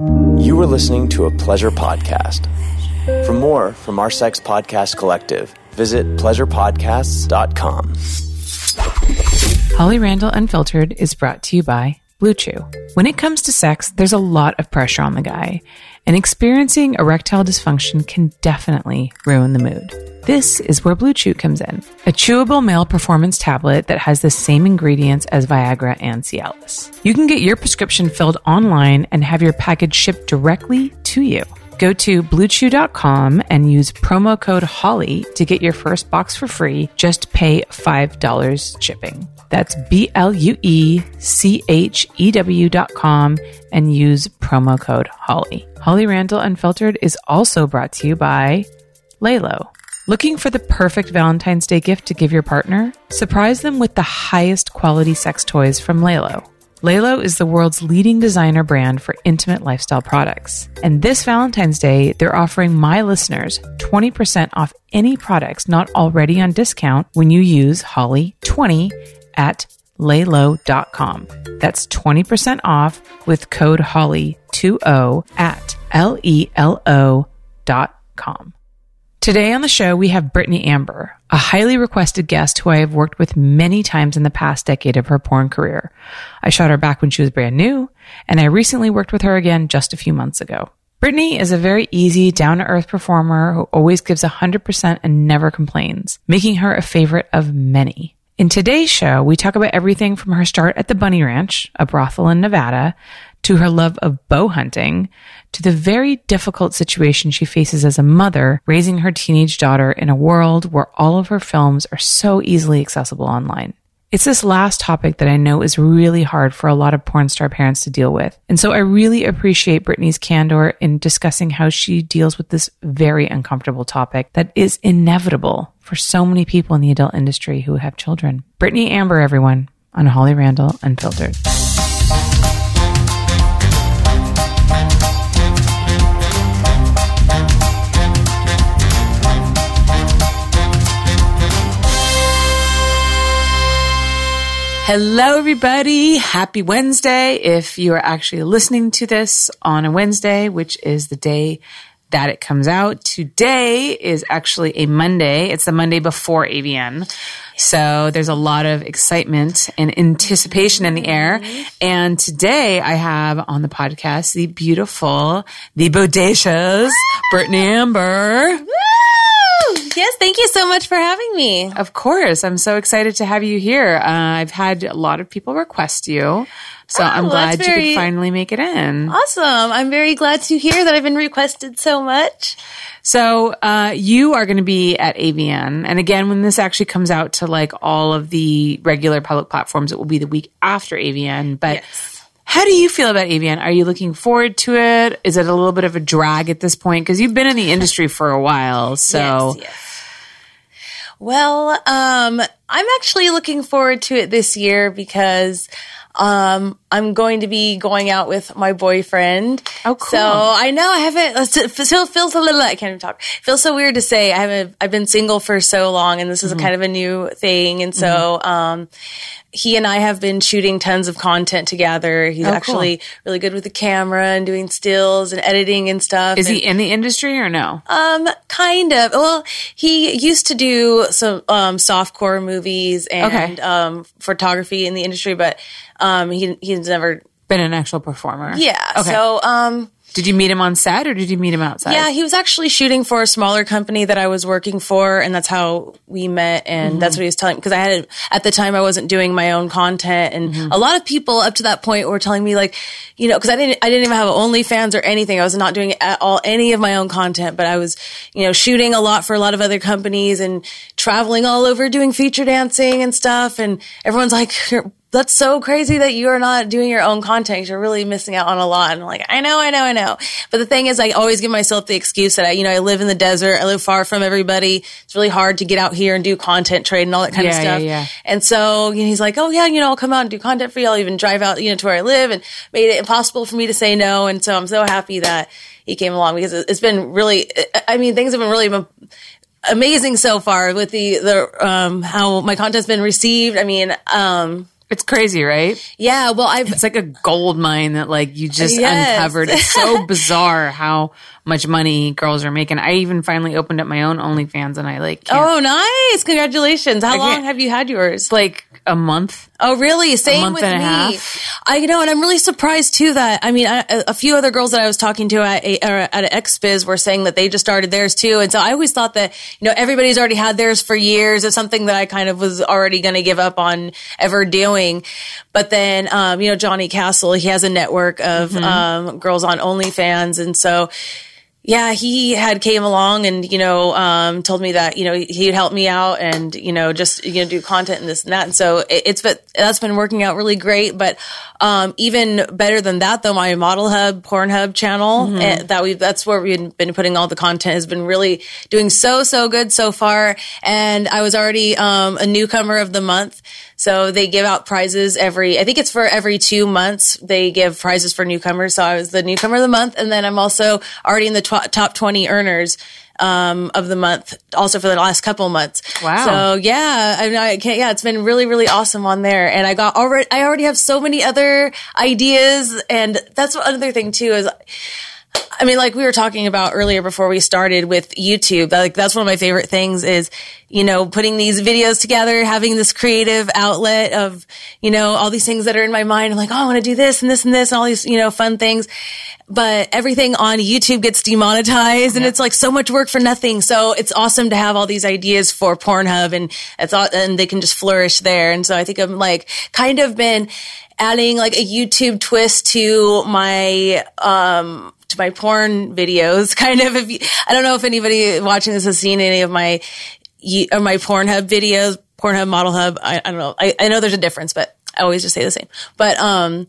You are listening to a pleasure podcast. For more from our Sex Podcast Collective, visit pleasurepodcasts.com. Holly Randall Unfiltered is brought to you by BlueChew. When it comes to sex, there's a lot of pressure on the guy, and experiencing erectile dysfunction can definitely ruin the mood. This is where BlueChew comes in. A chewable male performance tablet that has the same ingredients as Viagra and Cialis. You can get your prescription filled online and have your package shipped directly to you. Go to bluechew.com and use promo code HOLLY to get your first box for free. Just pay $5 shipping. That's B L U E C H E W dot com and use promo code HOLLY. Holly Randall Unfiltered is also brought to you by LELO. Looking for the perfect Valentine's Day gift to give your partner? Surprise them with the highest quality sex toys from LELO. LELO is the world's leading designer brand for intimate lifestyle products. And this Valentine's Day, they're offering my listeners 20% off any products not already on discount when you use Holly20 at lelo.com. That's 20% off with code HOLLY20 at L E L O dot com. Today on the show, we have Britney Amber, a highly requested guest who I have worked with many times in the past decade of her porn career. I shot her back when she was brand new, and I recently worked with her again just a few months ago. Brittany is a very easy, down to earth performer who always gives 100% and never complains, making her a favorite of many. In today's show, we talk about everything from her start at the Bunny Ranch, a brothel in Nevada, to her love of bow hunting, to the very difficult situation she faces as a mother raising her teenage daughter in a world where all of her films are so easily accessible online. It's this last topic that I know is really hard for a lot of porn star parents to deal with. And so I really appreciate Britney's candor in discussing how she deals with this very uncomfortable topic that is inevitable for so many people in the adult industry who have children. Britney Amber, everyone, on Holly Randall Unfiltered. Hello, everybody. Happy Wednesday. If you are actually listening to this on a Wednesday, which is the day that it comes out, today is actually a Monday. It's the Monday before AVN. So there's a lot of excitement and anticipation in the air. And today I have on the podcast the beautiful, the bodacious Britney Amber. Yes, thank you so much for having me. Of course. I'm so excited to have you here. Uh, I've had a lot of people request you. So Oh, I'm glad that's you could finally make it in. Awesome. I'm very glad to hear that I've been requested so much. So uh, you are going to be at AVN. And again, when this actually comes out to like all of the regular public platforms, it will be the week after AVN. But Yes. How do you feel about AVN? Are you looking forward to it? Is it a little bit of a drag at this point? Because you've been in the industry for a while. So Yes, yes. Well, um, I'm actually looking forward to it this year because um, I'm going to be going out with my boyfriend. Oh, cool. So I know I haven't. It feels feels a little. I can't even talk. Feels so weird to say. I haven't. I've been single for so long, and this is Mm-hmm. a kind of a new thing. And so, um, he and I have been shooting tons of content together. He's Oh, cool. actually really good with the camera and doing stills and editing and stuff. is and- he in the industry or no? um, kind of. Well, he used to do some um softcore movies and Okay. um photography in the industry, but um he he's never. Been an actual performer. Yeah. Okay. So um did you meet him on set or did you meet him outside? yeah, he was actually shooting for a smaller company that I was working for, and that's how we met. And that's what he was telling because I had at the time I wasn't doing my own content, and a lot of people up to that point were telling me like, you know, because I didn't I didn't even have OnlyFans or anything. I was not doing at all any of my own content, but I was you know shooting a lot for a lot of other companies and traveling all over doing feature dancing and stuff. And everyone's like. "You're- that's so crazy that you are not doing your own content. You're really missing out on a lot. And I'm like, I know, I know, I know. But the thing is, I always give myself the excuse that I, you know, I live in the desert. I live far from everybody. It's really hard to get out here and do content trade and all that kind of stuff. yeah, yeah. And so you know, he's like, oh yeah, you know, I'll come out and do content for you. I'll even drive out, you know, to where I live and made it impossible for me to say no. And so I'm so happy that he came along because it- it's been really, I mean, things have been really amazing so far with the, the, um, how my content's been received. I mean, um, It's crazy, right? Yeah, well, I've It's like a gold mine that like you just Yes. uncovered. It's so bizarre how much money girls are making. I even finally opened up my own OnlyFans and I like Oh, nice! Congratulations. How long have you had yours? like a month. Oh, really? Same with me. I you know, and I'm really surprised too that I mean, I, a few other girls that I was talking to at at XBiz were saying that they just started theirs too, and so I always thought that you know everybody's already had theirs for years. It's something that I kind of was already going to give up on ever doing, but then um, you know Johnny Castle, he has a network of Mm-hmm. um, girls on OnlyFans, and so yeah, he had came along and you know um, told me that you know he'd help me out and you know just you know do content and this and that. And so it, it's but that's been working out really great. But um, even better than that, though, my Model Hub Pornhub channel eh, that we that's where we've been putting all the content has been really doing so so good so far. And I was already um, a newcomer of the month. So they give out prizes every, I think it's for every two months. They give prizes for newcomers. So I was the newcomer of the month. And then I'm also already in the tw- top 20 earners. Um, of the month, also for the last couple months. Wow. So yeah, I, mean, I can't, yeah, it's been really, really awesome on there. And I got already, I already have so many other ideas. And that's another thing too is I mean, like we were talking about earlier before we started with YouTube, like that's one of my favorite things is, you know, putting these videos together, having this creative outlet of, you know, all these things that are in my mind. I'm like, oh, I want to do this and this and this and all these, you know, fun things. But everything on YouTube gets demonetized and it's like so much work for nothing. So it's awesome to have all these ideas for Pornhub and it's all, and they can just flourish there. And so I think I'm like kind of been adding like a YouTube twist to my, um, to my porn videos, kind of. If you, I don't know if anybody watching this has seen any of my or my Pornhub videos, Pornhub Model Hub. I, I don't know. I, I know there's a difference, but I always just say the same. But um,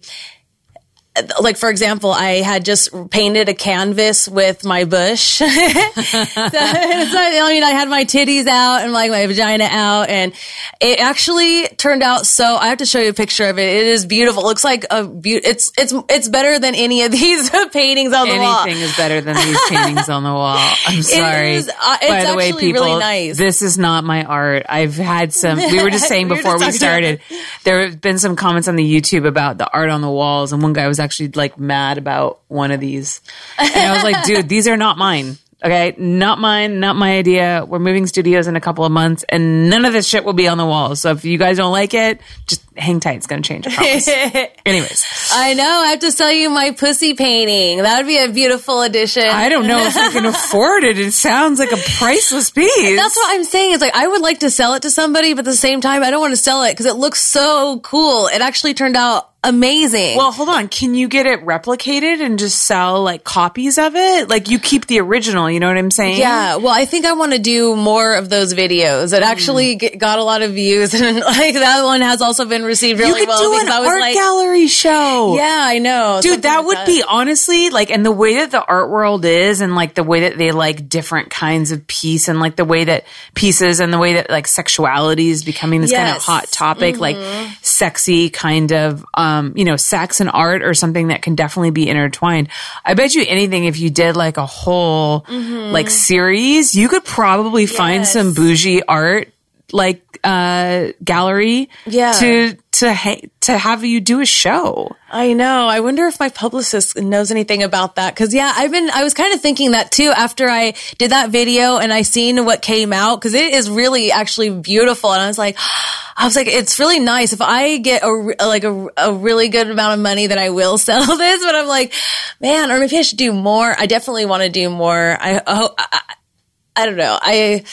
like for example, I had just painted a canvas with my bush. so, so, I mean, I had my titties out and like my vagina out, and it actually turned out so. I have to show you a picture of it. It is beautiful. It looks like a beau It's it's it's better than any of these paintings on the wall. Anything is better than these paintings on the wall. I'm sorry. is, uh, it's By the way, people, really nice. this is not my art. I've had some. We were just saying We were before just we started. There have been some comments on the YouTube about the art on the walls, and one guy was actually like mad about one of these, and I was like, dude, these are not mine. Okay, not mine, not my idea. We're moving studios in a couple of months, and none of this shit will be on the walls. So if you guys don't like it, just hang tight. It's going to change. I promise. Anyways, I know. I have to sell you my pussy painting. That would be a beautiful addition. I don't know if I can afford it. It sounds like a priceless piece. That's what I'm saying. It's like I would like to sell it to somebody, but at the same time, I don't want to sell it because it looks so cool. It actually turned out amazing. Well, hold on. Can you get it replicated and just sell like copies of it? Like you keep the original, you know what I'm saying? yeah. Well, I think I want to do more of those videos. It actually mm. get, got a lot of views, and like that one has also been received really You could well. do because an I was art like, gallery show. Yeah, I know, Dude, that like would be honestly like, and the way that the art world is, and like the way that they like different kinds of piece, and like the way that pieces, and the way that like sexuality is becoming this kind of hot topic, like mm-hmm. Sexy kind of, um, you know, sex and art or something that can definitely be intertwined. I bet you anything if you did like a whole like series, you could probably find some bougie art like uh gallery Yeah. to to ha- to have you do a show. I know. I wonder if my publicist knows anything about that. Cause yeah, I've been, I was kind of thinking that too after I did that video and I seen what came out. Cause it is really actually beautiful. And I was like, I was like, it's really nice. If I get a, like a, a really good amount of money, that I will sell this. But I'm like, man, or maybe I should do more. I definitely want to do more. I, I, I, I don't know. I,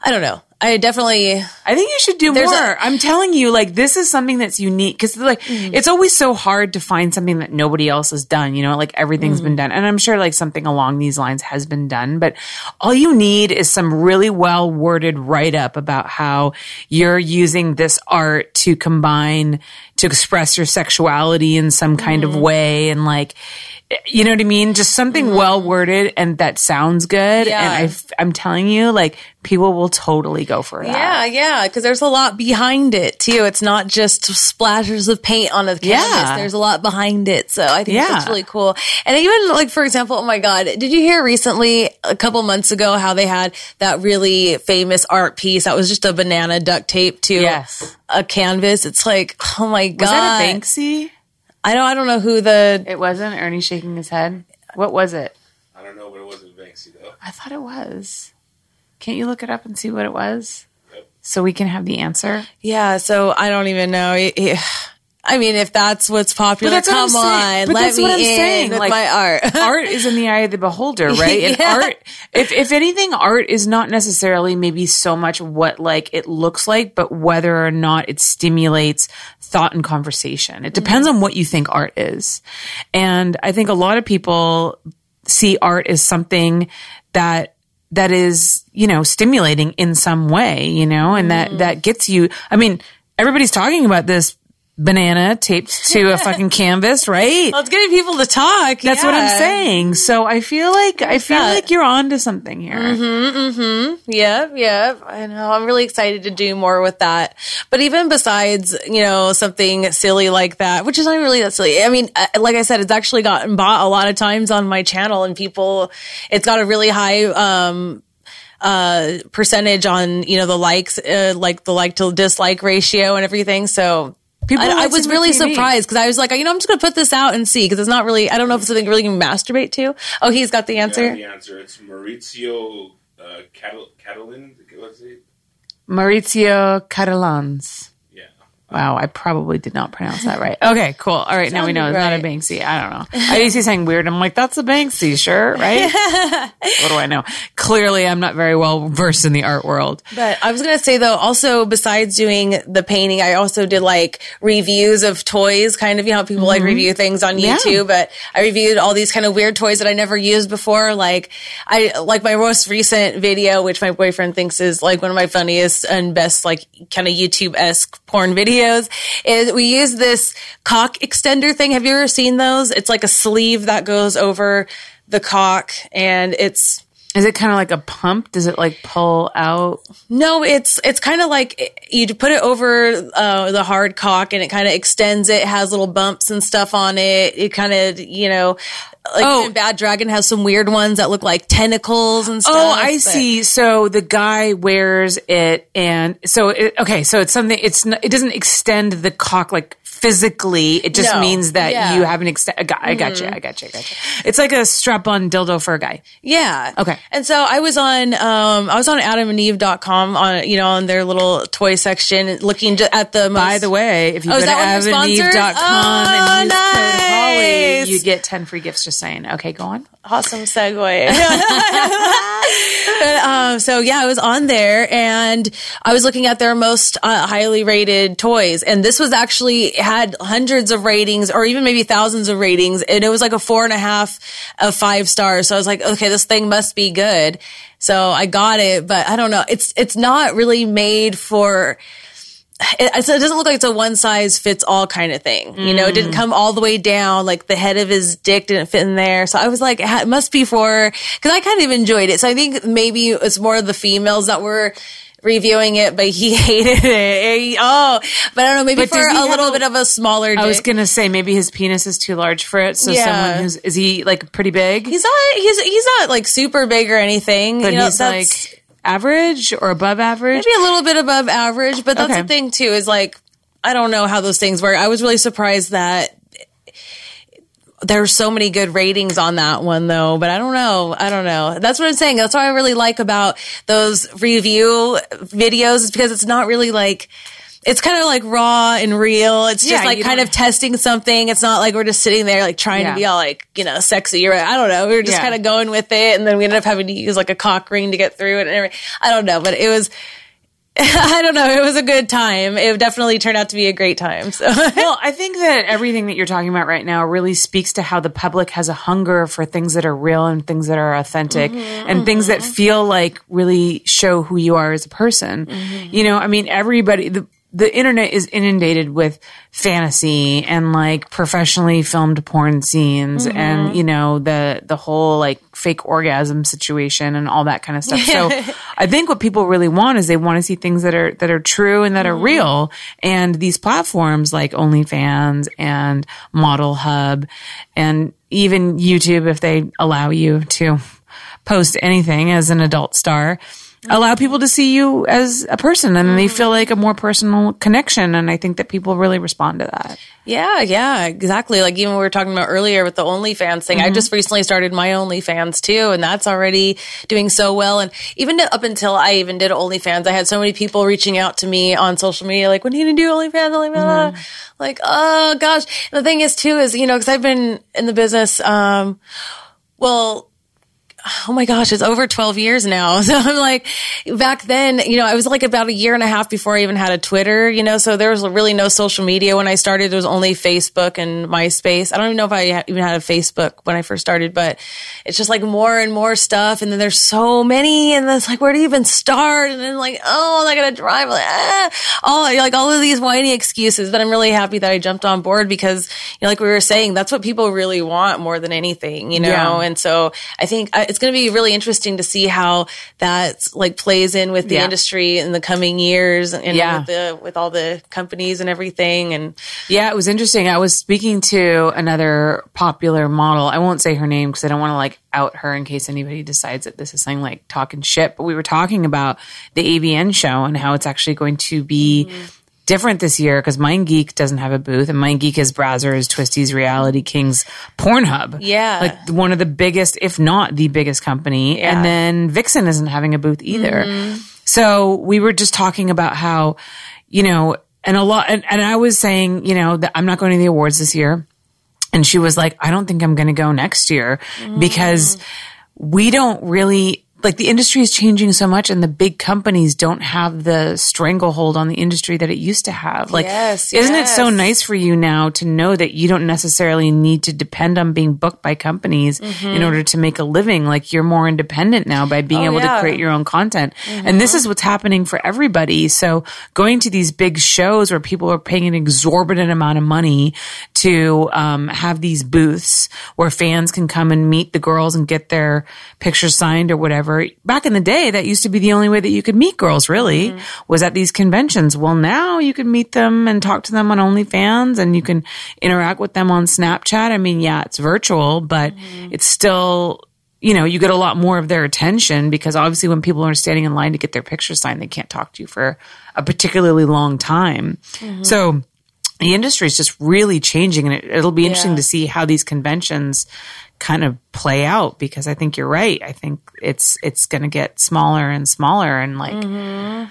I don't know. I definitely, I think you should do more. a- i am telling you, like this is something that's unique because like Mm. it's always so hard to find something that nobody else has done. You know, like everything's Mm. been done, and I'm sure like something along these lines has been done. But all you need is some really well worded write up about how you're using this art to combine to express your sexuality in some kind Mm-hmm. of way, and like. You know what I mean? Just something well worded and that sounds good. Yeah. And I, I'm telling you, like people will totally go go for that. Yeah, yeah, because there's a lot behind it too. It's not just splashes of paint on a canvas. Yeah. There's a lot behind it. So I think Yeah. that's really cool. And even like for example, oh my god, did you hear recently a couple months ago how they had that really famous art piece that was just a banana duct tape to Yes. A canvas? It's like oh my god, Was that a Banksy? I don't I don't know who the It wasn't. Ernie shaking his head. What was it? I don't know, but it wasn't Banksy though. I thought it was. Can't you look it up and see what it was? So we can have the answer. yeah. So I don't even know. It- it- I mean, if that's what's popular, that's what come saying. on, But let that's me what I'm in saying, with like, my art. art is in the eye of the beholder, right? And Yeah. art, if, if anything, art is not necessarily maybe so much what like it looks like, but whether or not it stimulates thought and conversation. It depends mm-hmm. on what you think art is. And I think a lot of people see art as something that that is, you know, stimulating in some way, you know, and that mm-hmm. that gets you I mean, everybody's talking about this banana taped to a fucking canvas, right? Well, it's getting people to talk. That's what I'm saying. So I feel like I feel that. like you're onto something here. Yeah, yeah. I know. I'm really excited to do more with that. But even besides, you know, something silly like that, which is not really that silly. I mean, uh, like I said, it's actually gotten bought a lot of times on my channel and people, it's got a really high, um, uh, percentage on, you know, the likes, uh, like the like to dislike ratio and everything. So, People I, I was really TV. surprised because I was like, you know, I'm just going to put this out and see because it's not really, I don't know if it's something really you can masturbate to. Oh, he's got the answer. Yeah, the answer. It's Maurizio uh, Catal- Catalan. What's it? Maurizio Catalans. Wow, I probably did not pronounce that right. Okay, cool. All right, now we know it's not a Banksy. I don't know. I used to say something weird. I'm like, that's a Banksy, sure, right? what do I know? Clearly, I'm not very well versed in the art world. But I was gonna say though, also besides doing the painting, I also did like reviews of toys, kind of you know how people like review things on Mm-hmm. Yeah. YouTube. But I reviewed all these kind of weird toys that I never used before. Like I like my most recent video, which my boyfriend thinks is like one of my funniest and best like kind of YouTube esque porn videos. Is we use this cock extender thing. Have you ever seen those? It's like a sleeve that goes over the cock, and it's Is it kind of like a pump? Does it like pull out? No, it's it's kind of like you put it over uh, the hard cock and it kind of extends it. Has little bumps and stuff on it. It kind of you know, like Oh. Bad Dragon has some weird ones that look like tentacles and stuff. Oh, I but- see. So the guy wears it, and so it, okay, so it's something. It's not, it doesn't extend the cock like physically. It just No. means that Yeah. you have an extend. I got, I got you. I got you. I got you. It's like a strap-on dildo for a guy. Yeah. Okay. And so I was on, um, I was on adamandeve.com on, you know, on their little toy section looking at the most. By the way, if you Oh, go to that one your sponsor? adamandeve.com and use Oh, code Holly, nice. you get 10 free gifts just saying. Okay, go on. awesome segue. But, um, so yeah, I was on there and I was looking at their most uh, highly rated toys, and this was actually had hundreds of ratings, or even maybe thousands of ratings, and it was like a four and a half of five stars. So I was like, okay, this thing must be good. So I got it, but I don't know. It's it's not really made for it, it doesn't look like it's a one size fits all kind of thing. You know, it didn't mm. come all the way down. Like the head of his dick didn't fit in there. So I was like, it must be for, cause I kind of enjoyed it. So I think maybe it's more of the females that were reviewing it, but he hated it. Oh, but I don't know, maybe But for a little a- bit of a smaller dick. I was going to say maybe his penis is too large for it. So Yeah. someone who's, is he like pretty big? he's not, he's, he's not like super big or anything. but you know, he's like average or above average? maybe a little bit above average, but that's Okay. the thing too, is like, I don't know how those things work. I was really surprised that there's so many good ratings on that one though, but I don't know. I don't know. That's what I'm saying. That's what I really like about those review videos is because it's not really like, it's kind of like raw and real. It's just Yeah, like kind of testing something. It's not like we're just sitting there like trying Yeah. to be all like, you know, sexy or I don't know. We were just Yeah. kind of going with it. And then we ended up having to use like a cock ring to get through it and everything. I don't know, but it was, I don't know. It was a good time. It definitely turned out to be a great time. So well, I think that everything that you're talking about right now really speaks to how the public has a hunger for things that are real and things that are authentic mm-hmm, and things that mm-hmm. feel like really show who you are as a person. Mm-hmm. You know, I mean, everybody, the, the internet is inundated with fantasy and like professionally filmed porn scenes mm-hmm. and you know the the whole like fake orgasm situation and all that kind of stuff. So I think what people really want is they want to see things that are that are true and that are mm-hmm. real. And these platforms like OnlyFans and Model Hub and even YouTube if they allow you to post anything as an adult star allow people to see you as a person and they feel like a more personal connection and i think that people really respond to that Yeah, yeah, exactly. Like even we were talking about earlier with the OnlyFans thing. I Mm-hmm. just recently started my OnlyFans too, and that's already doing so well. And even up until I even did OnlyFans, I had so many people reaching out to me on social media, like, "When are you gonna do OnlyFans?" OnlyFans? Mm-hmm. Like, oh gosh. And the thing is too is you know because I've been in the business, um, well oh my gosh, it's over 12 years now. So I'm like, back then, you know, I was like about a year and a half before I even had a Twitter, you know, so there was really no social media when I started. There was only Facebook and MySpace. I don't even know if I even had a Facebook when I first started, but it's just like more and more stuff. And then there's so many and then it's like, where do you even start? And then like, oh, I gotta drive. Like, ah, all, like all of these whiny excuses, but I'm really happy that I jumped on board because, you know, like we were saying, that's what people really want more than anything, you know? Yeah. And so I think uh, it's going to be really interesting to see how that like plays in with the Yeah. industry in the coming years and Yeah. with the with all the companies and everything. And Yeah, it was interesting. I was speaking to another popular model. I won't say her name because I don't want to like out her in case anybody decides that this is something like talking shit. But we were talking about the AVN show and how it's actually going to be mm. Different this year because MindGeek doesn't have a booth and MindGeek is Brazzers, Twistys, Reality Kings, Pornhub. Yeah. Like one of the biggest, if not the biggest company. Yeah. And then Vixen isn't having a booth either. Mm-hmm. So we were just talking about how, you know, and a lot, and, and I was saying, you know, that I'm not going to the awards this year. And she was like, I don't think I'm going to go next year mm. because we don't really like the industry is changing so much and the big companies don't have the stranglehold on the industry that it used to have. Like, Yes, isn't it so nice for you now to know that you don't necessarily need to depend on being booked by companies in order to make a living? Like you're more independent now by being Mm-hmm. Oh, able yeah. to create your own content. And this is what's happening for everybody. So going to these big shows where people are paying an exorbitant amount of money to um, have these booths where fans can come and meet the girls and get their pictures signed or whatever. Back in the day, that used to be the only way that you could meet girls really mm-hmm. was at these conventions. Well, now you can meet them and talk to them on OnlyFans and you can interact with them on Snapchat. I mean, yeah, it's virtual, but mm-hmm. it's still you know, you get a lot more of their attention because obviously when people are standing in line to get their picture signed, they can't talk to you for a particularly long time. Mm-hmm. So the industry is just really changing and it, it'll be interesting Yeah. to see how these conventions kind of play out because I think you're right. I think it's, it's going to get smaller and smaller and like, mm-hmm.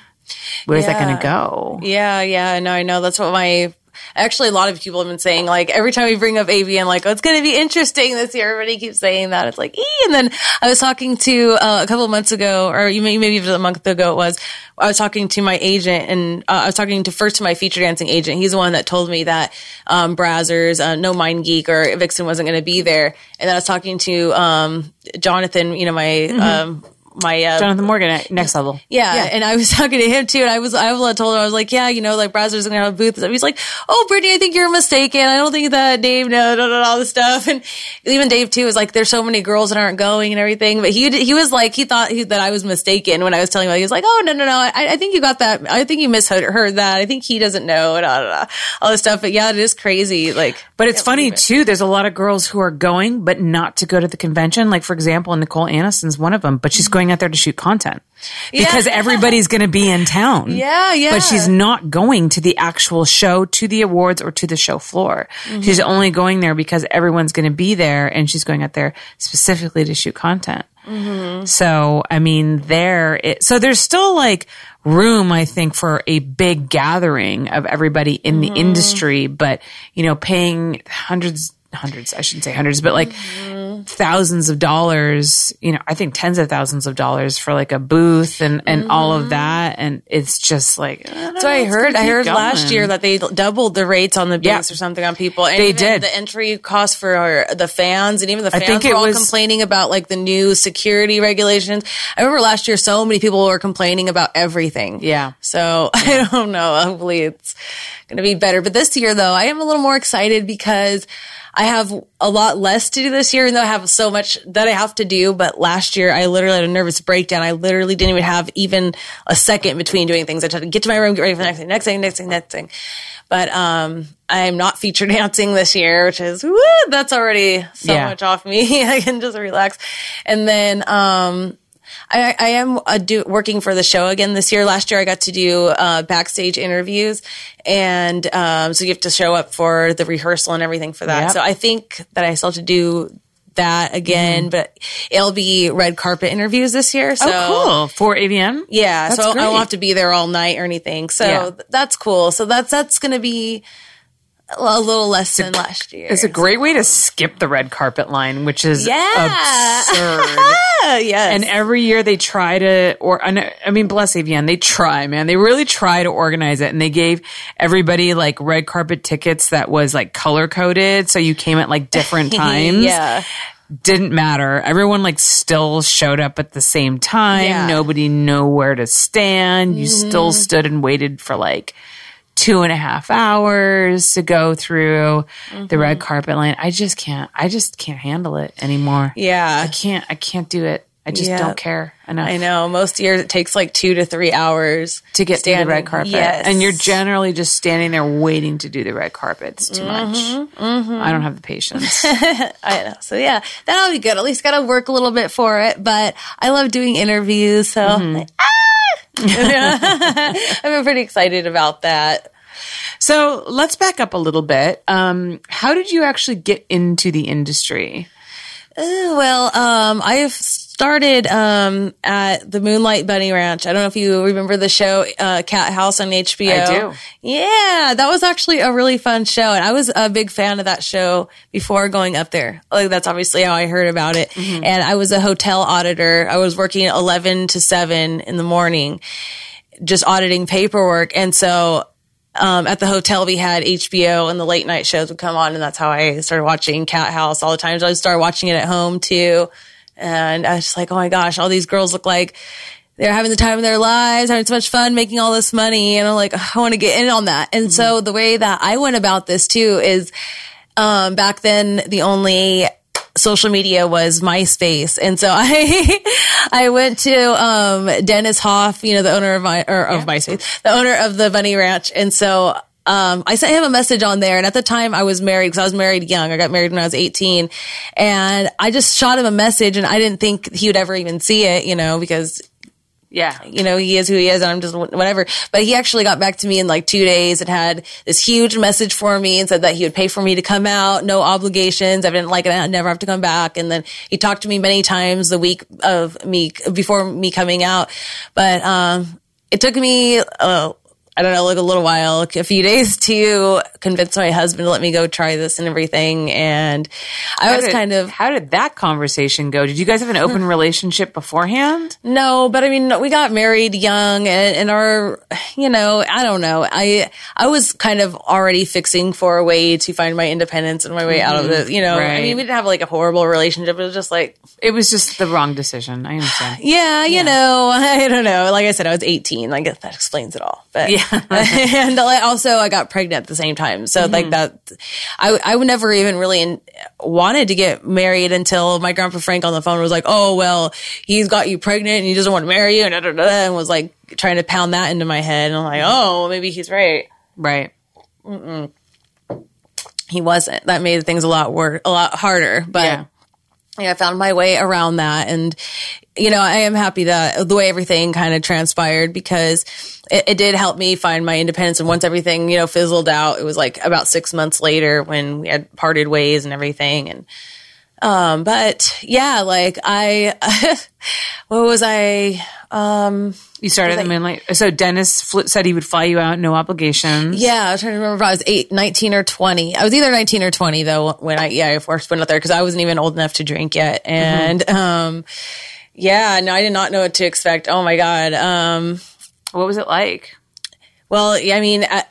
where's that going to go? yeah, yeah, no, I know that's what my. Actually, a lot of people have been saying like every time we bring up AVN, like, oh, it's going to be interesting this year. Everybody keeps saying that. It's like, ee. and then I was talking to uh, a couple of months ago, or you maybe even a month ago it was. I was talking to my agent, and uh, I was talking to first to my feature dancing agent. He's the one that told me that um, Brazzers, uh, No MindGeek, or Vixen wasn't going to be there. And then I was talking to um, Jonathan, you know, my um, my uh, Jonathan Morgan at next level. yeah, and I was talking to him too, and I was I was told him I was like, yeah, you know, like Brazzers gonna have a booth. He's like, oh, Britney, I think you're mistaken. I don't think that Dave no, no, no, all this stuff, and even Dave too is like, there's so many girls that aren't going and everything. But he he was like, he thought he, that I was mistaken when I was telling him. He was like, oh no, no, no, I, I think you got that. I think you misheard that. I think he doesn't know and all, all, all this stuff. But yeah, it is crazy. Like, But it's funny it. too. There's a lot of girls who are going, but not to go to the convention. Like for example, Nicole Aniston's one of them, but she's going out there to shoot content because Yeah. everybody's going to be in town. Yeah, yeah. But she's not going to the actual show, to the awards, or to the show floor. Mm-hmm. She's only going there because everyone's going to be there, and she's going out there specifically to shoot content. Mm-hmm. So, I mean, there, it, so there's still like room, I think, for a big gathering of everybody in Mm-hmm. the industry, but, you know, paying hundreds, hundreds, I shouldn't say hundreds, but like Mm-hmm. thousands of dollars, you know, I think tens of thousands of dollars for like a booth and, and all of that. And it's just like, So I heard, I heard last year that they doubled the rates on the booths Yeah. or something on people. And They did. the entry cost for the fans, and even the I fans think were all was- complaining about like the new security regulations. I remember last year, so many people were complaining about everything. Yeah. So I don't know. Hopefully it's going to be better. But this year, though, I am a little more excited because I have a lot less to do this year, even though I have so much that I have to do. But last year, I literally had a nervous breakdown. I literally didn't even have even a second between doing things. I had to get to my room, get ready for the next thing, next thing, next thing, next thing. But um, I am not feature dancing this year, which is woo, that's already so Yeah. much off me. I can just relax. And then um, I, I am uh, do, working for the show again this year. Last year, I got to do uh, backstage interviews, and um, so you have to show up for the rehearsal and everything for that. Yep. So I think that I still have to do that again, but it'll be red carpet interviews this year. So oh, cool. For AVN? yeah, That's so I great. won't have to be there all night or anything. So Yeah. that's cool. So that's that's going to be a little less than last year. It's a great way to skip the red carpet line, which is Yeah. absurd. Yes. And every year they try to, or I I mean, bless AVN, they try, man. They really try to organize it, and they gave everybody like red carpet tickets that was like color coded, so you came at like different times. yeah. didn't matter. Everyone like still showed up at the same time. Yeah. Nobody knew where to stand. You Mm-hmm. still stood and waited for like two and a half hours to go through the red Mm-hmm. carpet line. I just can't. I just can't handle it anymore. Yeah. I can't. I can't do it. I just Yeah. don't care enough. I know. Most years it takes like two to three hours to get to standing. the red carpet. Yes. And you're generally just standing there waiting to do the red carpet. It's too Mm-hmm, much. I don't have the patience. I know. So yeah, that'll be good. At least got to work a little bit for it. But I love doing interviews, so Mm-hmm. like, ah! I'm pretty excited about that. So let's back up a little bit. Um, how did you actually get into the industry? Uh, well, um, I've started um, at the Moonlight Bunny Ranch. I don't know if you remember the show uh, Cathouse on HBO. I do. Yeah, that was actually a really fun show, and I was a big fan of that show before going up there. Like that's obviously how I heard about it. Mm-hmm. And I was a hotel auditor. I was working eleven to seven in the morning, just auditing paperwork, and so um, at the hotel we had HBO and the late night shows would come on and that's how I started watching Cathouse all the time. So I started watching it at home too. And I was just like, oh my gosh, all these girls look like they're having the time of their lives, having so much fun, making all this money. And I'm like, I want to get in on that. And so the way that I went about this too is, um, back then the only social media was MySpace. And so I, I went to, um, Dennis Hof, you know, the owner of my, or of MySpace, the owner of the Bunny Ranch. And so, um, I sent him a message on there. And at the time I was married because I was married young. I got married when I was 18 and I just shot him a message and I didn't think he would ever even see it, you know, because Yeah. you know, he is who he is, and I'm just whatever. But he actually got back to me in like two days and had this huge message for me and said that he would pay for me to come out, no obligations. I didn't like it. I'd never have to come back. And then he talked to me many times the week of me before me coming out. But, um, it took me, uh, I don't know, like a little while, a few days to convince my husband to let me go try this and everything. And I How was did- kind of, How did that conversation go? Did you guys have an open hmm. relationship beforehand? No, but I mean, we got married young and, and our, you know, I don't know. I, I was kind of already fixing for a way to find my independence and my way out of mm-hmm. it. You know, I mean, we didn't have like a horrible relationship. It was just like, It was just the wrong decision. I understand. yeah, you know, I don't know. Like I said, I was 18. I guess that explains it all. But Yeah. and also I got pregnant at the same time. So like that, I, I would never even really in, wanted to get married until my grandpa Frank on the phone was like, oh, well, he's got you pregnant and he doesn't want to marry you and, da, da, da, and was like trying to pound that into my head. And I'm like, oh, maybe he's right. Right. Mm. He wasn't. That made things a lot worse, a lot harder. But Yeah. Yeah, I found my way around that. And, you know, I am happy that the way everything kind of transpired because it, it did help me find my independence. And once everything, you know, fizzled out, it was like about six months later when we had parted ways and everything. And, Um, but yeah, like I, what was I? Um, You started them in like so. Dennis fl- said he would fly you out, no obligations. yeah, I was trying to remember if I was eight, 19 or 20. I was either 19 or 20 though when I, yeah, I first went out there because I wasn't even old enough to drink yet. And, um, yeah, no, I did not know what to expect. Oh my God. Um, What was it like? Well, yeah, I mean, I,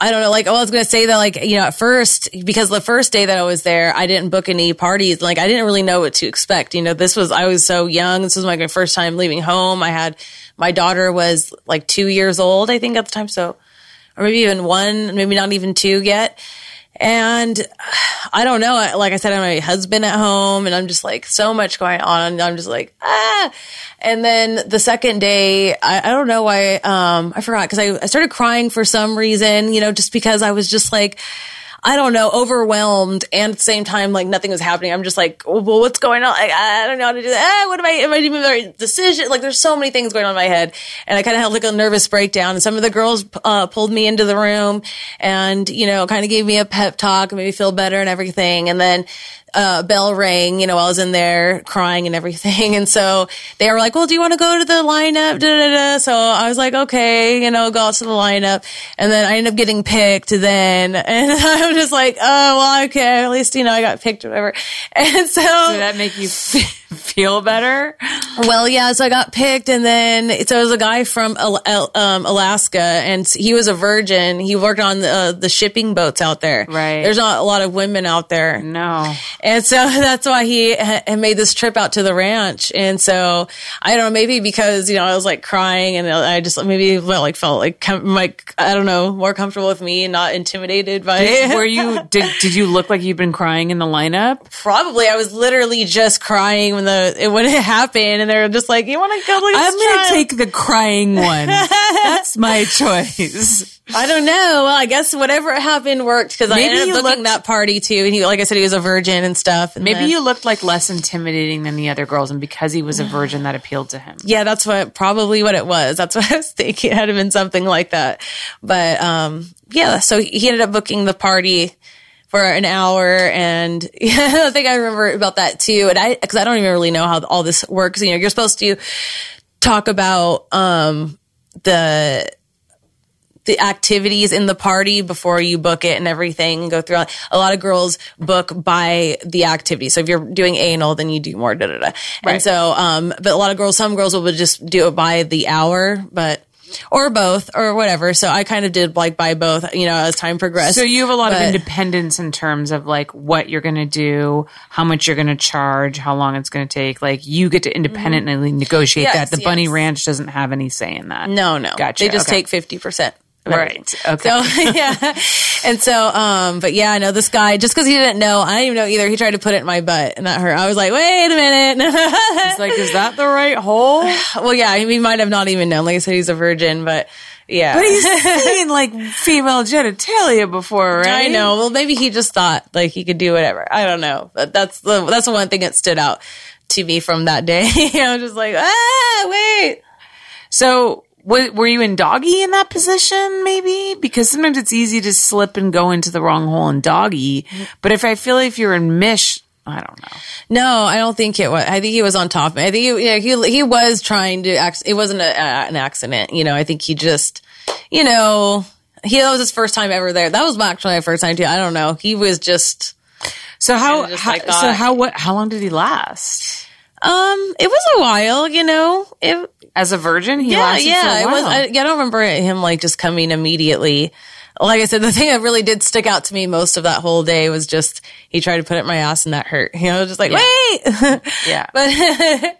I don't know. Like, oh, I was going to say that, like, you know, at first, because the first day that I was there, I didn't book any parties. Like, I didn't really know what to expect. You know, this was, I was so young. This was my first time leaving home. I had, my daughter was like two years old, I think, at the time. So, or maybe even one, maybe not even two yet. And I don't know. Like I said, I have my husband at home and I'm just like so much going on. And I'm just like, ah. And then the second day, I, I don't know why, um, I forgot because I, I started crying for some reason, you know, just because I was just like, I don't know, overwhelmed and at the same time, like nothing was happening. I'm just like, well, what's going on? Like, I don't know how to do that. Ah, what am I, am I doing the right decision? Like there's so many things going on in my head. And I kind of had like a nervous breakdown and some of the girls, uh, pulled me into the room and, you know, kind of gave me a pep talk and made me feel better and everything. And then, uh, bell rang, you know, while I was in there crying and everything. And so they were like, well, do you want to go to the lineup? Da, da, da. So I was like, okay, you know, go out to the lineup. And then I ended up getting picked then. And I'm just like, oh, well, okay, at least, you know, I got picked or whatever. And so, Did that make you feel better? well, yeah, so I got picked and then, so it was a guy from um, Alaska and he was a virgin. He worked on the, uh, the shipping boats out there. Right. There's not a lot of women out there. No. And so that's why he ha- made this trip out to the ranch. And so I don't know, maybe because, you know, I was like crying and I just maybe well, like felt like, com- like, I don't know, more comfortable with me and not intimidated by it. Were you did did you look like you'd been crying in the lineup? Probably. I was literally just crying when the, it, when it happened and they were just like, you want to go look at I'm gonna take the crying one. That's my choice. I don't know. Well, I guess whatever happened worked because I ended up booking looked- that party too. And he, like I said, he was a virgin and stuff. And Maybe then- you looked like less intimidating than the other girls, and because he was a virgin, that appealed to him. Yeah, that's what probably what it was. That's what I was thinking. It had to have been something like that. But um yeah, so he ended up booking the party for an hour and yeah, I think I remember about that too. And I cuz I don't even really know how all this works. You know, you're supposed to talk about um the the activities in the party before you book it and everything and go through all- a lot of girls book by the activity. So if you're doing anal, then you do more da da da. And so, um, but a lot of girls, some girls will just do it by the hour, but, or both or whatever. So I kind of did like buy both, you know, as time progressed. So you have a lot of independence in terms of like what you're going to do, how much you're going to charge, how long it's going to take. Like you get to independently negotiate Mm-hmm. Yes, that. The Bunny. Ranch doesn't have any say in that. No, no. Gotcha, They just okay. take 50%. Right. Okay. So, yeah. And so, um, but yeah, I know this guy, just cause he didn't know, I didn't even know either. He tried to put it in my butt and that hurt. I was like, wait a minute. He's like, is that the right hole? well, yeah, he might have not even known. Like I said, he's a virgin, but yeah. But he's seen like female genitalia before, right? I know. Well, maybe he just thought like he could do whatever. I don't know. But that's the, that's the one thing that stood out to me from that day. I was just like, ah, wait. So, were you in doggy in that position? Maybe because sometimes it's easy to slip and go into the wrong hole in doggy. But if I feel like if you're in mish, I don't know. No, I don't think it was. I think he was on top. I think he, yeah, he, he was trying to, act, it wasn't a, uh, an accident. You know, I think he just, you know, he, that was his first time ever there. That was actually my first time too. I don't know. He was just, So how, just how like so how what how long did he last? um, it was a while, you know, it, As a virgin, he yeah, yeah, it was. I, I don't remember him like just coming immediately. Like I said, the thing that really did stick out to me most of that whole day was just he tried to put it in my ass and that hurt. You know, just like wait, yeah. but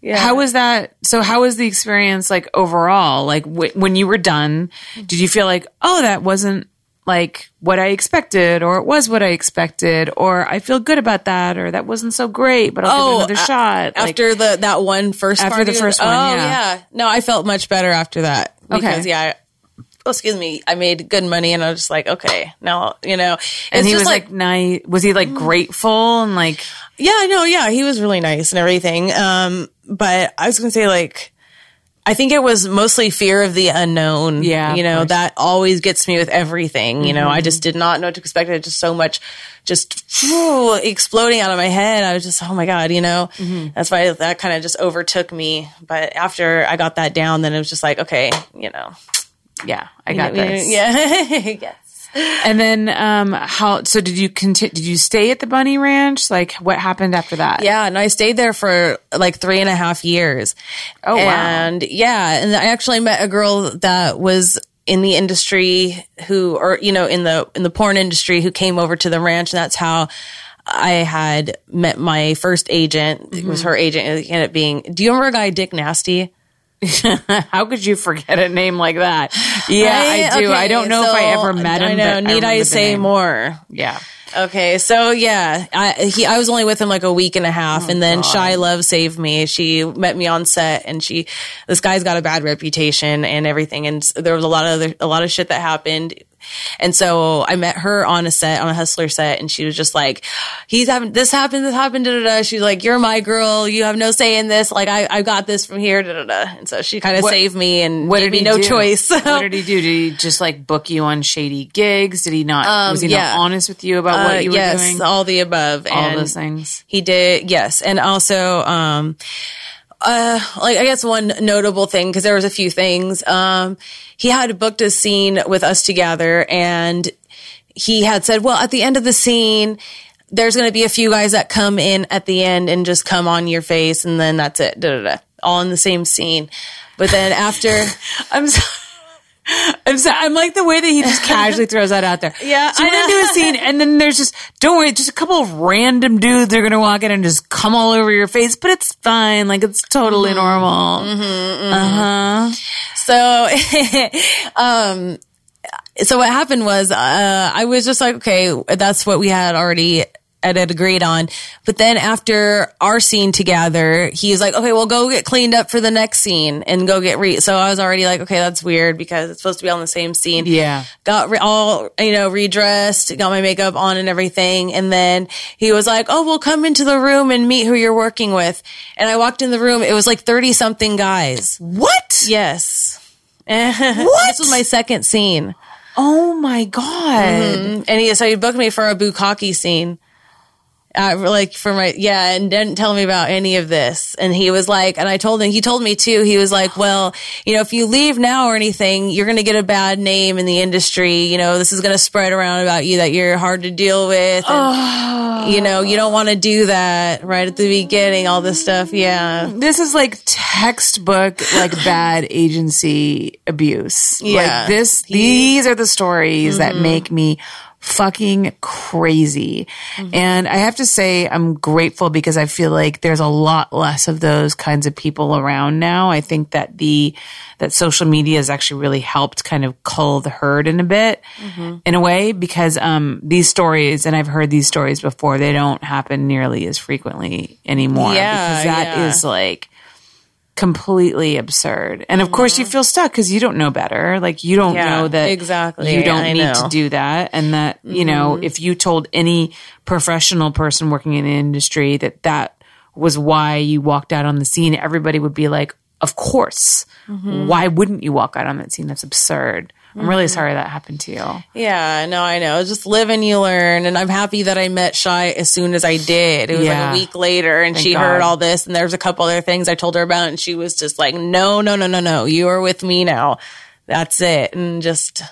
yeah. How was that? So, how was the experience like overall? Like w- when you were done, did you feel like, oh, that wasn't like what I expected, or it was what I expected, or I feel good about that, or that wasn't so great, but I'll Oh, give it another a- shot. Like, after the that one first After party? the first one, Oh yeah. No, I felt much better after that Okay. because yeah. I, oh, excuse me. I made good money, and I was just like, okay, now you know. and he was like, nice. Was he like grateful and like? Yeah, no, yeah, he was really nice and everything. Um, but I was gonna say like, I think it was mostly fear of the unknown. Yeah, You know, that always gets me with everything. You know, I Mm-hmm. just did not know what to expect. It just so much just whew, exploding out of my head. I was just, oh my God, you know, Mm-hmm. that's why that kind of just overtook me. But after I got that down, then it was just like, okay, you know, Yeah, I got yeah, this. Yeah. yes. And then, um, how? So did you continue? Did you stay at the Bunny Ranch? Like, what happened after that? Yeah, and I stayed there for like three and a half years. Oh, wow. And yeah, and I actually met a girl that was in the industry who, or you know, in the in the porn industry, who came over to the ranch, and that's how. I had met my first agent. It Mm-hmm. was her agent. It ended up being. Do you remember a guy, Dick Nasty? How could you forget a name like that? Yeah, I, do. okay, I don't know if I ever met him. I know. Need I, the say more? Yeah. Okay, so yeah, I he I was only with him like a week and a half, oh, and then Shy Love saved me. She met me on set, and she this guy's got a bad reputation and everything, and there was a lot of other, a lot of shit that happened. And so I met her on a set, on a hustler set, and she was just like, he's having, this happened, this happened, da da da. She's like, you're my girl. You have no say in this. Like, I, I got this from here, da da da. And so she kind of saved me and What gave did me he no do? choice. what did he do? Did he just like book you on shady gigs? Did he not? was he Um, yeah. not honest with you about Uh, what you were doing? yes, all the above. All and those things. He did, yes. And also, um, uh, like I guess one notable thing because there was a few things. Um, he had booked a scene with us together, and he had said, "Well, at the end of the scene." There's going to be a few guys that come in at the end and just come on your face, and then that's it. Da, da, da, all in the same scene. But then after, I'm so. I'm I'm like the way that he just casually throws that out there. Yeah, so we're gonna do a scene, and then there's just don't worry, just a couple of random dudes are gonna walk in and just come all over your face, but it's fine, like it's totally normal. Uh huh. So, um, so what happened was, uh, I was just like, okay, that's what we had already had agreed on. But then after our scene together, he was like, okay, well, go get cleaned up for the next scene and go get re. So I was already like, okay, that's weird because it's supposed to be on the same scene. Yeah. Got re- all, you know, redressed, got my makeup on and everything. And then he was like, oh, well, come into the room and meet who you're working with. And I walked in the room. It was like 30 something guys. What? Yes. what? This was my second scene. Oh my god. Mm-hmm. And he, so he booked me for a bukkake scene. Uh, like for my, yeah, and didn't tell me about any of this. And he was like, and I told him, he told me too, he was like, well, you know, if you leave now or anything, you're going to get a bad name in the industry. You know, this is going to spread around about you that you're hard to deal with. And, you know, you don't want to do that right at the beginning, all this stuff. Yeah. This is like textbook like bad agency abuse. Yeah. Like this these are the stories that make me fucking crazy. And I have to say I'm grateful because I feel like there's a lot less of those kinds of people around now. I think that the that social media has actually really helped kind of cull the herd in a bit in a way because um these stories and I've heard these stories before they don't happen nearly as frequently anymore Yeah, because that is yeah. like completely absurd. And of course you feel stuck because you don't know better. Like you don't Mm-hmm. Yeah, know that exactly. you don't I need know. Mm-hmm. to do that. And that, you know, if you told any professional person working in an industry that that was why you walked out on the scene, everybody would be like, of course. Mm-hmm. Why wouldn't you walk out on that scene? That's absurd. I'm really sorry that happened to you. Yeah, no, I know. Just live and you learn. And I'm happy that I met Shy as soon as I did. It was Yeah. like a week later and Thank she God. heard all this and there's a couple other things I told her about and she was just like, no, no, no, no, no. You are with me now. That's it. And just,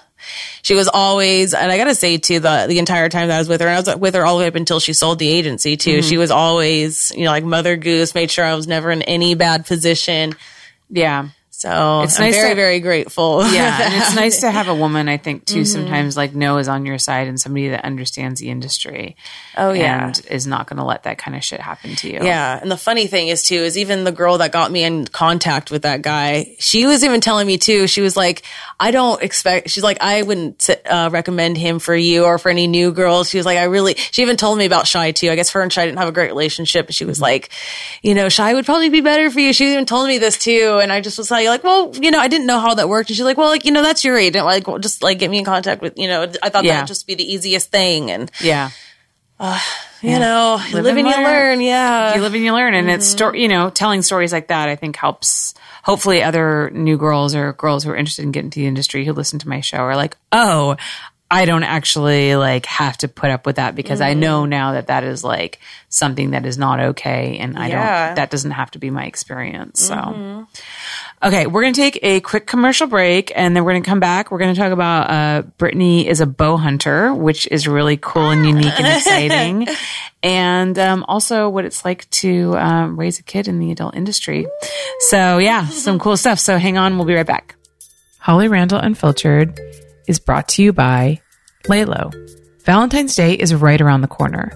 she was always, and I gotta say too, the, the entire time that I was with her, and I was with her all the way up until she sold the agency too. Mm-hmm. She was always, you know, like Mother Goose, made sure I was never in any bad position. Yeah. So It's I'm nice very, to- very grateful. Yeah, and it's nice to have a woman. I think Mm-hmm. too. Sometimes like no is on your side, and somebody that understands the industry. Oh, yeah. and is not going to let that kind of shit happen to you. Yeah. And the funny thing is too, is even the girl that got me in contact with that guy, she was even telling me too, she was like, I don't expect, she's like, I wouldn't uh, recommend him for you or for any new girls. She was like, I really, she even told me about Shy too. I guess her and Shy didn't have a great relationship. But she was like, you know, Shy would probably be better for you. She even told me this too. And I just was like, like, well, you know, I didn't know how that worked. And she's like, well, like, you know, that's your agent. Like, well, just like get me in contact with, you know, I thought Yeah. that would just be the easiest thing. And yeah. You know, you Live live and and you learn. Yeah. you live and you learn and it's Mm-hmm. sto- you know telling stories like that i think helps hopefully other new girls or girls who are interested in getting into the industry who listen to my show are like oh i don't actually like have to put up with that because i know Mm-hmm. now that that is like something that is not okay and i Yeah. Mm-hmm. don't that doesn't have to be my experience so Okay, we're going to take a quick commercial break and then we're going to come back. We're going to talk about uh, Britney is a bow hunter, which is really cool and unique and exciting. and um, also what it's like to um, raise a kid in the adult industry. So, yeah, some cool stuff. So, hang on. We'll be right back. Holly Randall Unfiltered is brought to you by LELO. Valentine's Day is right around the corner.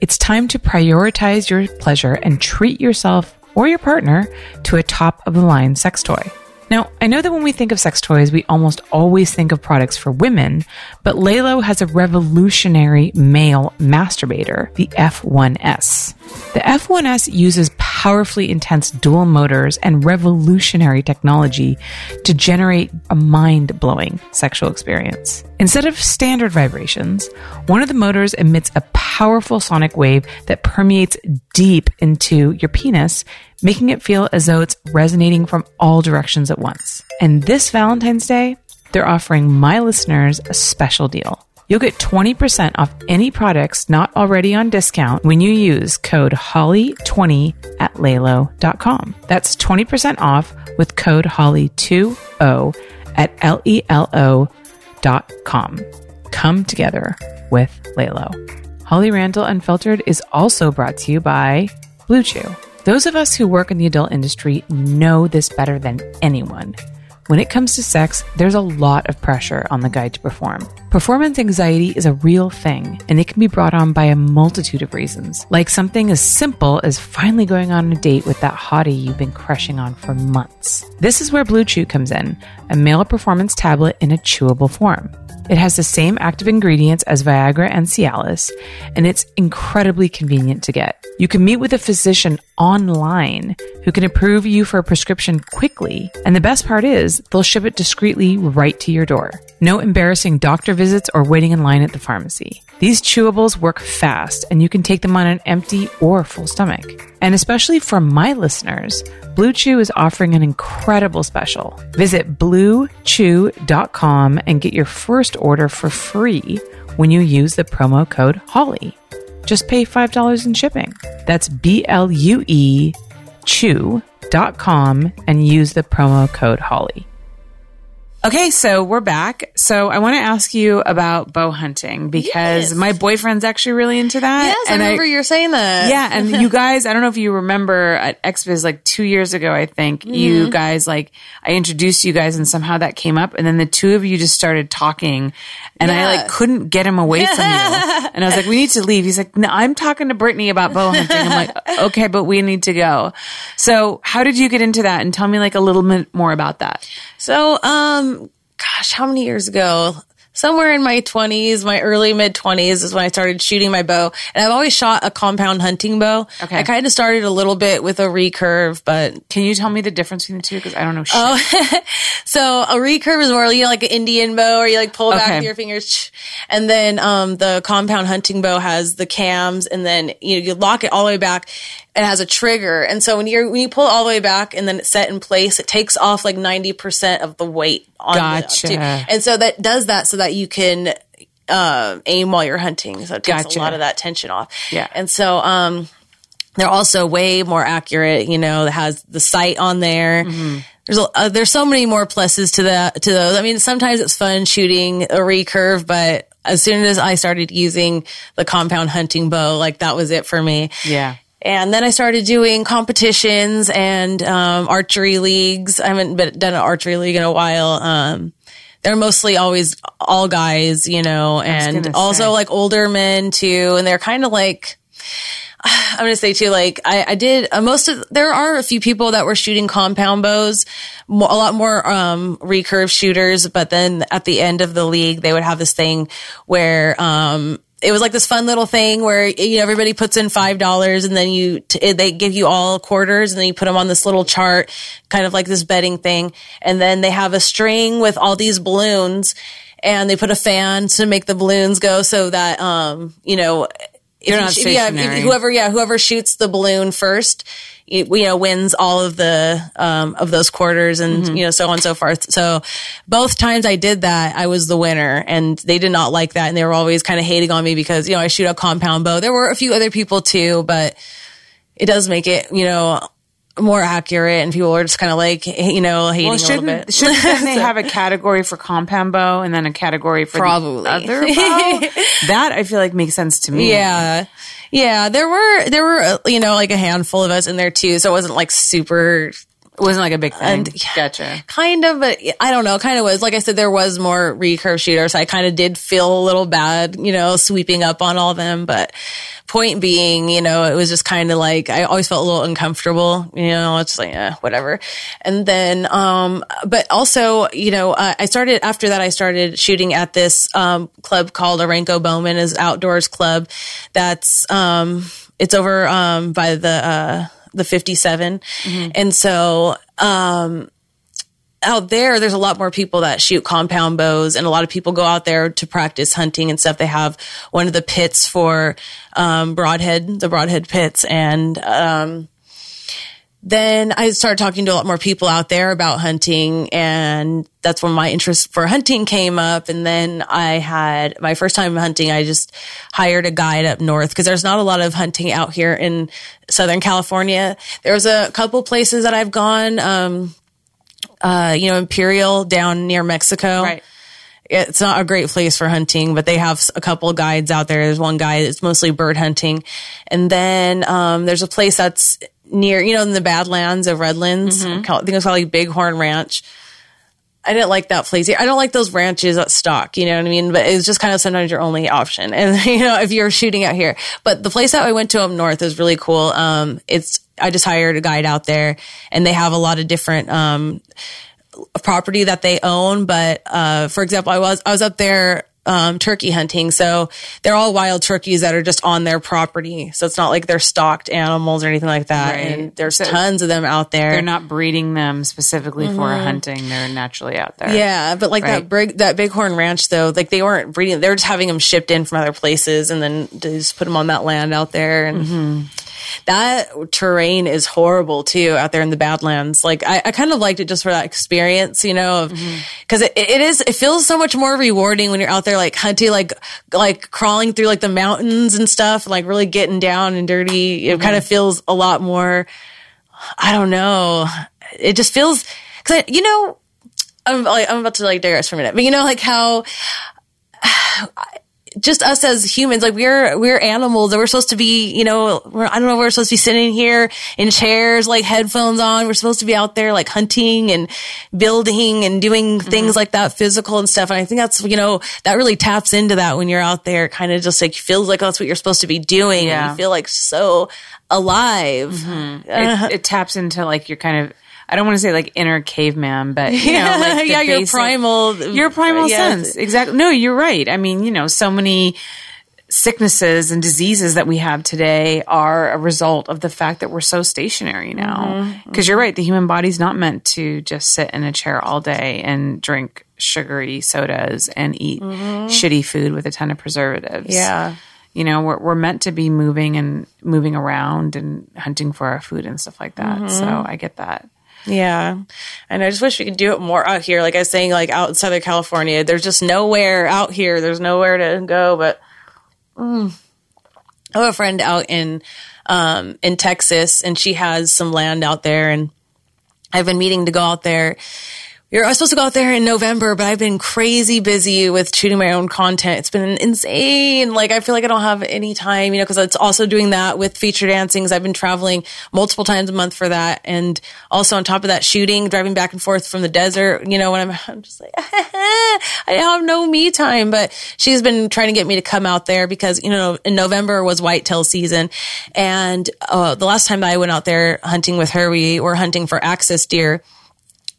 It's time to prioritize your pleasure and treat yourself or your partner to a top of the line sex toy. Now, I know that when we think of sex toys, we almost always think of products for women, but LELO has a revolutionary male masturbator, the F1S. The F1S uses powerfully intense dual motors and revolutionary technology to generate a mind blowing sexual experience. Instead of standard vibrations, one of the motors emits a powerful sonic wave that permeates deep into your penis, making it feel as though it's resonating from all directions at once. And this Valentine's Day, they're offering my listeners a special deal. You'll get 20% off any products not already on discount when you use code HOLLY20 at lelo.com. That's 20% off with code HOLLY20 at L-E-L-O dot com. Come together with Lelo. Holly Randall Unfiltered is also brought to you by BlueChew. Those of us who work in the adult industry know this better than anyone. When it comes to sex, there's a lot of pressure on the guy to perform. Performance anxiety is a real thing, and it can be brought on by a multitude of reasons, like something as simple as finally going on a date with that hottie you've been crushing on for months. This is where BlueChew comes in, a male performance tablet in a chewable form. It has the same active ingredients as Viagra and Cialis, and it's incredibly convenient to get. You can meet with a physician online who can approve you for a prescription quickly. And the best part is, they'll ship it discreetly right to your door. No embarrassing doctor visits or waiting in line at the pharmacy. These chewables work fast, and you can take them on an empty or full stomach. And especially for my listeners, BlueChew is offering an incredible special. Visit bluechew.com and get your first order for free when you use the promo code HOLLY. Just pay $5 in shipping. That's B L U E chew.com and use the promo code HOLLY. Okay, so we're back. So I want to ask you about bow hunting because Yes. my boyfriend's actually really into that. Yes, I remember you're saying that. yeah, and you guys, I don't know if you remember at XBiz like two years ago, I think Mm-hmm. you guys like I introduced you guys and somehow that came up, and then the two of you just started talking, and I like couldn't get him away from you, and I was like, "We need to leave." He's like, "No, I'm talking to Britney about bow hunting." I'm like, "Okay, but we need to go." So, how did you get into that? And tell me like a little bit more about that. So, um, gosh, how many years ago? Somewhere in my 20s, my early mid 20s is when I started shooting my bow. And I've always shot a compound hunting bow. Okay. I kind of started a little bit with a recurve, but Can you tell me the difference between the two? Because I don't know shit. Oh, so a recurve is more, you know, like an Indian bow where you like pull back Okay. with your fingers. And then, um, the compound hunting bow has the cams and then you know, you lock it all the way back. It has a trigger. And so when you're, when you pull all the way back and then it's set in place, it takes off like 90% of the weight on Gotcha. the. And so that does that so that you can, uh, aim while you're hunting. So it takes Gotcha. a lot of that tension off. Yeah. And so, um, they're also way more accurate. You know, it has the sight on there. There's a, uh, there's so many more pluses to that to those. I mean, sometimes it's fun shooting a recurve, but as soon as I started using the compound hunting bow, like that was it for me. Yeah. And then I started doing competitions and um, archery leagues. I haven't been, done an archery league in a while. Um, they're mostly always all guys, you know, and also say. like older men too. And they're kind of like, I'm going to say too, like I, I did uh, most of, there are a few people that were shooting compound bows, a lot more, um, recurve shooters. But then at the end of the league, they would have this thing where, um, it was like this fun little thing where you know, everybody puts in five dollars and then you t- they give you all quarters and then you put them on this little chart, kind of like this betting thing, and then they have a string with all these balloons, and they put a fan to make the balloons go so that um you know They're you not sh- yeah, whoever yeah whoever shoots the balloon first, you, you know, wins all of the um, of those quarters and Mm-hmm. you know so on and so forth. So both times I did that, I was the winner, and they did not like that, and they were always kind of hating on me because you know I shoot a compound bow. There were a few other people too, but it does make it you know more accurate, and people were just kind of like you know hating Well, a little bit. shouldn't then they have a category for compound bow and then a category for Probably. other bow? that I feel like makes sense to me. Yeah. Yeah, there were there were uh, you know like a handful of us in there too, so it wasn't like super it wasn't like a big thing. And- gotcha. kind of, but I don't know, kind of was. Like I said, there was more recurve shooters. I kind of did feel a little bad, you know, sweeping up on all of them. But point being, you know, it was just kind of like I always felt a little uncomfortable. You know, it's like eh, whatever. And then, um, but also, you know, uh, I started after that. I started shooting at this um, club called Arenco Bowman is outdoors club. That's um, it's over um, by the uh, the 57, and so um, out there, there's a lot more people that shoot compound bows, and a lot of people go out there to practice hunting and stuff. They have one of the pits for um, broadhead, the broadhead pits, and um, then I started talking to a lot more people out there about hunting, and that's when my interest for hunting came up. And then I had my first time hunting. I just hired a guide up north because there's not a lot of hunting out here in Southern California. There's a couple places that I've gone. Um, uh, you know, Imperial down near Mexico. Right. It's not a great place for hunting, but they have a couple guides out there. There's one guide that's mostly bird hunting. And then, um, there's a place that's near, you know, in the Badlands of Redlands. I call- I think it's called like Bighorn Ranch. I didn't like that place. I don't like those ranches that stock, you know what I mean? But it's just kind of sometimes your only option. And, you know, if you're shooting out here, but the place that I went to up north is really cool. Um, it's, I just hired a guide out there and they have a lot of different, um, property that they own. But, uh, for example, I was, I was up there, um, turkey hunting. So they're all wild turkeys that are just on their property. So it's not like they're stocked animals or anything like that. Right. And there's So tons of them out there. They're not breeding them specifically for hunting. They're naturally out there. Mm-hmm. Yeah, but like Right. that big that Bighorn Ranch though, like they weren't breeding; they were just having them shipped in from other places, and then just put them on that land out there. And Mm-hmm. That terrain is horrible too out there in the Badlands. Like I, I kind of liked it just for that experience, you know, of Mm-hmm. because it, it is it feels so much more rewarding when you're out there like hunting, like like crawling through like the mountains and stuff, like really getting down and dirty. It Mm-hmm. kind of feels a lot more. I don't know. It just feels because I, you know I'm like I'm about to like digress for a minute, but you know like how just us as humans, like we're we're animals and we're supposed to be, you know, we're, I don't know, we're supposed to be sitting here in chairs, like headphones on. We're supposed to be out there like hunting and building and doing mm-hmm. things like that, physical and stuff. And I think that's you know that really taps into that when you're out there, kind of just like feels like that's what you're supposed to be doing. And you feel like so alive. Mm-hmm. Uh-huh. It, it taps into like your kind of, I don't want to say like inner caveman, but you know, like yeah, your basic- primal, your primal yeah. sense. Exactly. No, you're right. I mean, you know, so many sicknesses and diseases that we have today are a result of the fact that we're so stationary now. Mm-hmm. Because you're right, the human body's not meant to just sit in a chair all day and drink sugary sodas and eat shitty food with a ton of preservatives. Mm-hmm. Yeah. You know, we're, we're meant to be moving and moving around and hunting for our food and stuff like that. Mm-hmm. So I get that. Yeah. And I just wish we could do it more out here. Like I was saying, like out in Southern California, there's just nowhere out here. There's nowhere to go. But mm. I have a friend out in um, in Texas, and she has some land out there, and I've been meeting to go out there. I was supposed to go out there in November, but I've been crazy busy with shooting my own content. It's been insane. Like I feel like I don't have any time, you know, because it's also doing that with feature dancings. I've been traveling multiple times a month for that, and also on top of that, shooting, driving back and forth from the desert. You know, when I'm, I'm just like, I have no me time. But she's been trying to get me to come out there because you know, in November was whitetail season, and uh, the last time that I went out there hunting with her, we were hunting for axis deer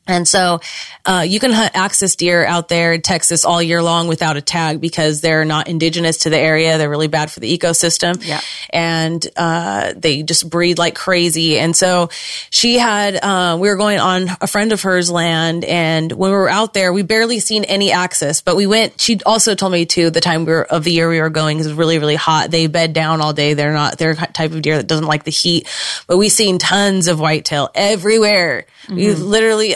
And so, uh, you can hunt axis deer out there in Texas all year long without a tag because they're not indigenous to the area. They're really bad for the ecosystem. Yeah. And, uh, they just breed like crazy. And so she had, uh, we were going on a friend of hers land. And when we were out there, we barely seen any axis, but we went, she also told me too, the time we were, of the year we were going, it was really, really hot. They bed down all day. They're not, they're a type of deer that doesn't like the heat, but we seen tons of whitetail everywhere. We literally,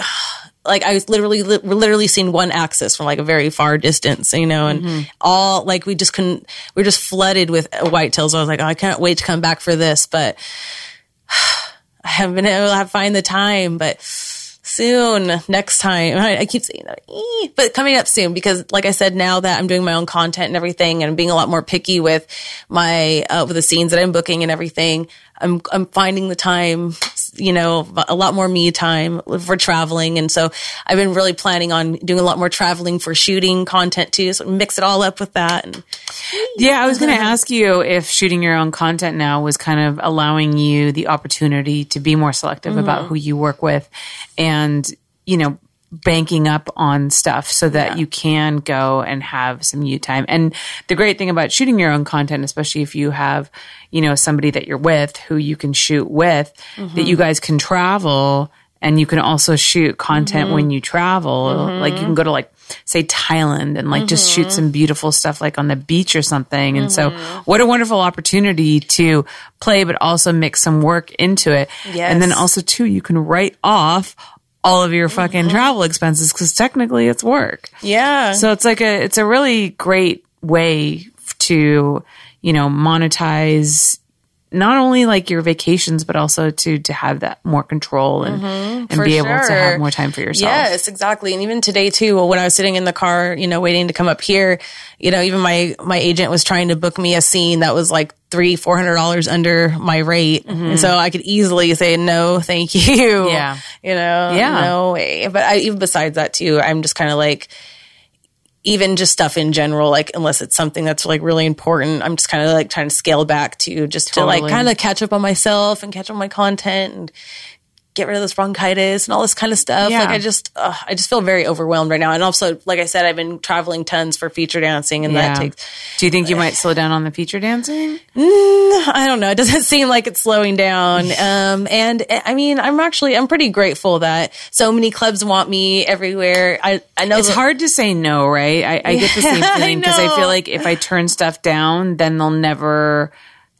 like I was literally li- literally seen one axis from like a very far distance, you know, and all like we just couldn't. We are just flooded with whitetails. I was like, oh, I can't wait to come back for this, but I haven't been able to find the time. But soon, next time, I, I keep saying that, "Eh," but coming up soon because, like I said, now that I'm doing my own content and everything, and I'm being a lot more picky with my uh, with the scenes that I'm booking and everything, I'm I'm finding the time, you know, a lot more me time for traveling, and so I've been really planning on doing a lot more traveling for shooting content too. So mix it all up with that, and Yeah, I was going to ask you if shooting your own content now was kind of allowing you the opportunity to be more selective mm-hmm. about who you work with and, you know, banking up on stuff so that you can go and have some you time. And the great thing about shooting your own content, especially if you have, you know, somebody that you're with who you can shoot with, that you mm-hmm. guys can travel and you can also shoot content when mm-hmm. you travel. Like you can mm-hmm. go to like say Thailand and like just shoot some beautiful stuff like on the beach or something. And so what a wonderful opportunity to play but also mix some work into it. And then also too you can write off all of your fucking mm-hmm. travel expenses cuz technically it's work. yeah, So it's like a it's a really great way to, you know, monetize not only like your vacations but also to to have that more control and and Mm-hmm. for be able to have more time for yourself. Yes, exactly. And even today too, when I was sitting in the car, you know, waiting to come up here, you know, even my my agent was trying to book me a scene that was like three, four hundred dollars under my rate, and so I could easily say no, thank you. Mm-hmm. Yeah. you know, Yeah. no way. But I, even besides that too, I'm just kind of like. Even just stuff in general, like unless it's something that's like really important, I'm just kind of like trying to scale back to just to like kind of catch up on myself and catch up on my content and get rid of this bronchitis and all this kind of stuff. Yeah. Like I just, uh, I just feel very overwhelmed right now. And also, like I said, I've been traveling tons for feature dancing, and that takes. Do you think you might slow down on the feature dancing? I don't know. It doesn't seem like it's slowing down. Um, and uh, I mean, I'm actually, I'm pretty grateful that so many clubs want me everywhere. I, I know It's that- hard to say no, right? I, I get the same Yeah, feeling because I, know. feel like if I turn stuff down, then they'll never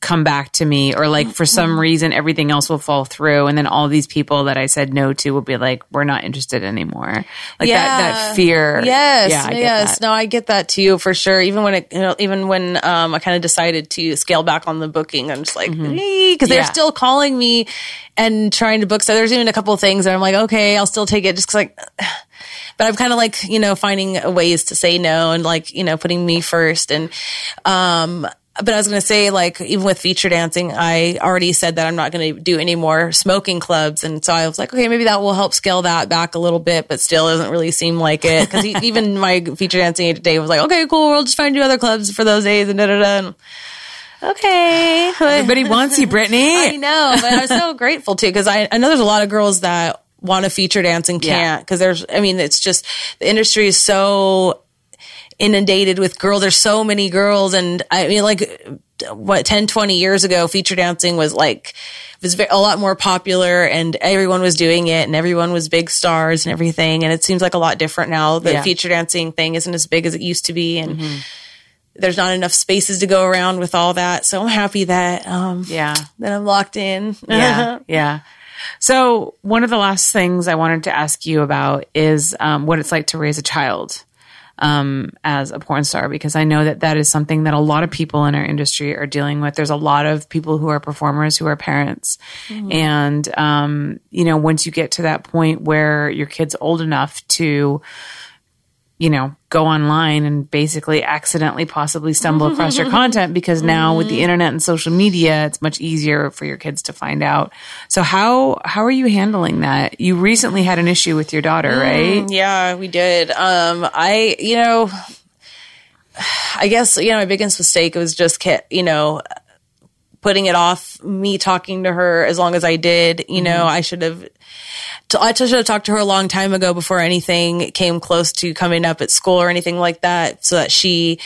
come back to me or like for Mm-hmm. some reason everything else will fall through and then all these people that I said no to will be like we're not interested anymore. Like that that fear. Yes, Yeah, yes. No, I get that too for sure. Even when it, you know, even when um, I kind of decided to scale back on the booking, I'm just like, because they're Mm-hmm. Yeah. still calling me and trying to book. So there's even a couple of things that I'm like, okay, I'll still take it, just 'cause, like. But I'm kind of like you know finding ways to say no and like you know putting me first and um. But I was going to say, like, even with feature dancing, I already said that I'm not going to do any more smoking clubs. And so I was like, okay, maybe that will help scale that back a little bit, but still doesn't really seem like it. Cause even my feature dancing Dave was like, okay, cool. We'll just find you other clubs for those days and da da da. Okay. Everybody wants you, Britney. I know, but I'm so grateful too because I, I know there's a lot of girls that want to feature dance and can't because there's I mean it's just the industry is so inundated with girls. There's so many girls, and I mean like what 10, 20 years ago, feature dancing was like was a lot more popular, and everyone was doing it, and everyone was big stars and everything. And it seems like a lot different now. The Yeah. Mm-hmm. feature dancing thing isn't as big as it used to be, and. There's not enough spaces to go around with all that, so I'm happy that um, Yeah. that I'm locked in. yeah, yeah. So one of the last things I wanted to ask you about is um, what it's like to raise a child um, as a porn star, because I know that that is something that a lot of people in our industry are dealing with. There's a lot of people who are performers who are parents, and um, you know, once you get to that point where your kid's old enough to you know, go online and basically accidentally possibly stumble across your content because now with the internet and social media, it's much easier for your kids to find out. So how how are you handling that? You recently had an issue with your daughter, right? Yeah, we did. Um, I, you know, I guess, you know, my biggest mistake was just, you know, putting it off me talking to her as long as I did. You know, mm-hmm. I should have. I should have talked to her a long time ago before anything came close to coming up at school or anything like that, so that she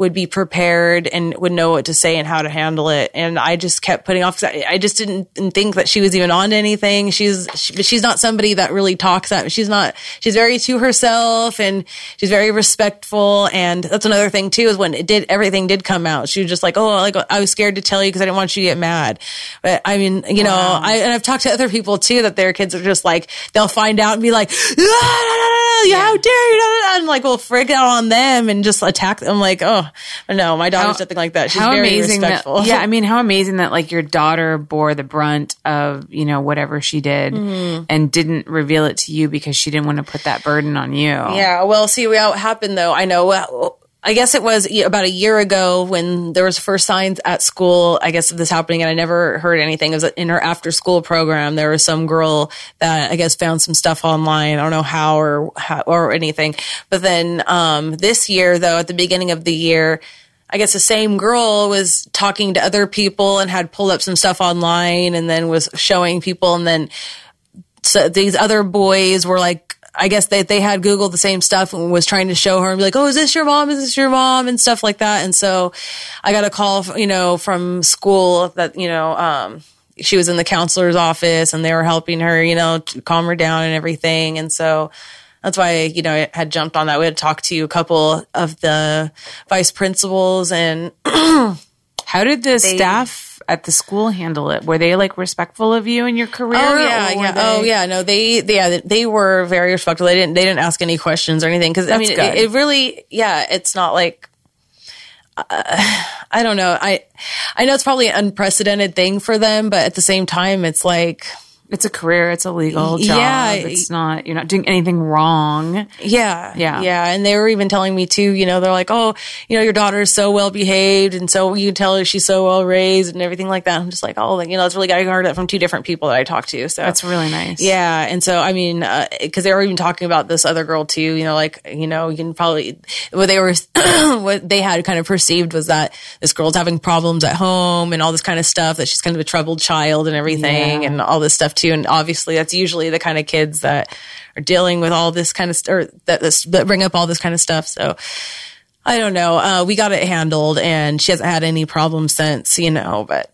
would be prepared and would know what to say and how to handle it. And I just kept putting off. I, I just didn't, think that she was even on to anything. She's she, she's not somebody that really talks. That she's not. She's very to herself and she's very respectful. And that's another thing too is when it did everything did come out. She was just like, oh, like I was scared to tell you because I didn't want you to get mad. But I mean, you know, I and I've talked to other people too that their kids are just like they'll find out and be like, "Ah, da, da, how dare you? Da, da, da," And like, we'll freak out on them and just attack them. Like, oh no, my daughter's nothing like that. She's how very amazing respectful. That, yeah, I mean, how amazing that like your daughter bore the brunt of you know whatever she did Mm-hmm. and didn't reveal it to you because she didn't want to put that burden on you. Yeah, well, see what happened though. I know. Well, I guess it was about a year ago when there was first signs at school. I guess of this happening, and I never heard anything. It was in her after school program. There was some girl that I guess found some stuff online. I don't know how or how, or anything. But then um, this year, though, at the beginning of the year. I guess the same girl was talking to other people and had pulled up some stuff online and then was showing people and then so these other boys were like I guess they they had Googled the same stuff and was trying to show her and be like, "Oh, is this your mom? Is this your mom?" and stuff like that. And so I got a call, you know, from school that you know um, she was in the counselor's office and they were helping her, you know, to calm her down and everything. And so that's why you know I had jumped on that. We had talked to a couple of the vice principals and How did the staff at the school handle it? Were they like respectful of you and your career? Oh yeah, yeah. they- Oh yeah. No, they, they, yeah, they were very respectful. They didn't, they didn't ask any questions or anything. Cause I mean, it, it really, yeah, it's not like, uh, I don't know. I, I know it's probably an unprecedented thing for them, but at the same time, it's like, It's a career. It's a legal job. Yeah. It's not. You're not doing anything wrong. Yeah. Yeah. Yeah. And they were even telling me too, you know, they're like, oh, you know, your daughter is so well behaved. And so you can tell her she's so well raised and everything like that. I'm just like, oh, like, you know, it's really, I heard that from two different people that I talked to. So That's really nice. Yeah, and so I mean, uh, because they were even talking about this other girl too. You know, like you know, you can probably what they were, what they had kind of perceived was that this girl's having problems at home and all this kind of stuff. That she's kind of a troubled child and everything, Yeah. and all this stuff too. And obviously, that's usually the kind of kids that are dealing with all this kind of st- or that that bring up all this kind of stuff. So. I don't know. Uh, we got it handled, and she hasn't had any problems since, you know. But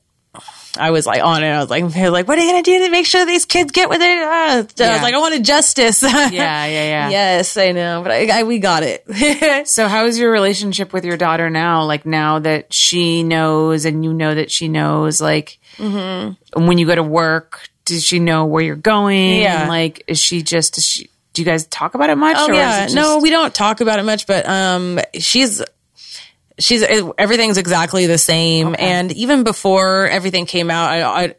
I was like on it. I was like, like, what are you gonna do to make sure these kids get with it? Uh, I was like, I wanted justice. Yeah. Yeah. Yeah. yes, I know, but I, I, we got it. So, how is your relationship with your daughter now? Like now that she knows, and you know that she knows, like Mm-hmm. when you go to work, does she know where you're going? Yeah. And, like, is she just? Is she, do you guys talk about it much? oh yeah, just- no, we don't talk about it much, but um, she's. She's everything's exactly the same, and even before everything came out, I, I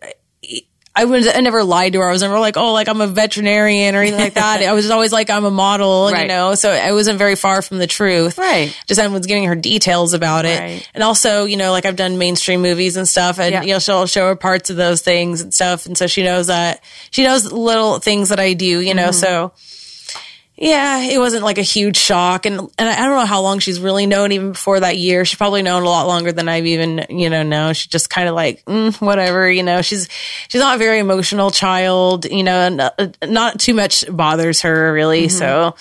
I was I never lied to her. I was never like, oh, like I'm a veterinarian or anything like that. I was always like I'm a model, you know. So I wasn't very far from the truth. Right. Just I was getting her details about it, Right. and also you know like I've done mainstream movies and stuff, and Yeah. you know she'll show her parts of those things and stuff, and so she knows that she knows little things that I do, you know. Mm-hmm. So. Yeah, it wasn't like a huge shock, and and I don't know how long she's really known. Even before that year, she's probably known a lot longer than I've even you know know. She just kind of like mm, whatever, you know. She's she's not a very emotional child, you know. Not, not too much bothers her really. So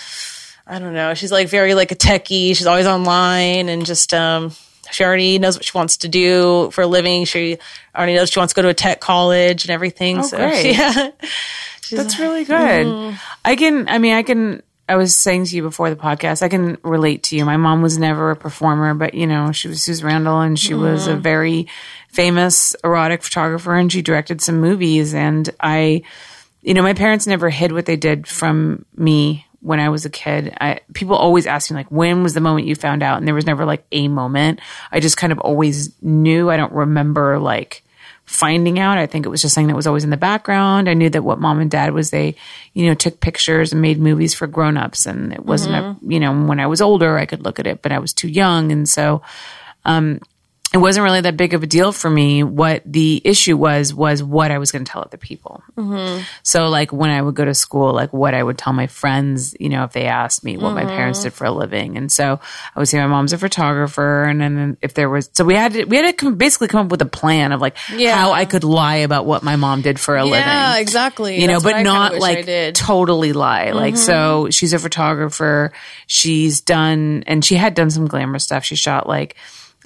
I don't know. She's like very like a techie. She's always online and just um. She already knows what she wants to do for a living. She already knows she wants to go to a tech college and everything. so great. yeah, That's really good. Mm-hmm. I can, I mean, I can, I was saying to you before the podcast, I can relate to you. My mom was never a performer, but you know, she was Suze Randall and she was Mm-hmm. a very famous erotic photographer and she directed some movies. And I, you know, my parents never hid what they did from me when I was a kid. I, people always ask me like, when was the moment you found out? And there was never like a moment. I just kind of always knew. I don't remember like, finding out. I think it was just something that was always in the background. I knew that what mom and dad was they, you know, took pictures and made movies for grown-ups and it wasn't a, you know, when I was older I could look at it, but I was too young and so um it wasn't really that big of a deal for me. What the issue was was what I was going to tell other people. Mm-hmm. So, like when I would go to school, like what I would tell my friends, you know, if they asked me what my Mm-hmm. parents did for a living, and so I would say my mom's a photographer, and then if there was, so we had to we had to come, basically come up with a plan of like Yeah. how I could lie about what my mom did for a living Yeah, exactly. you know, That's what but not like. Mm-hmm. totally lie. Like, so she's a photographer. She's done, and she had done some glamour stuff. She shot like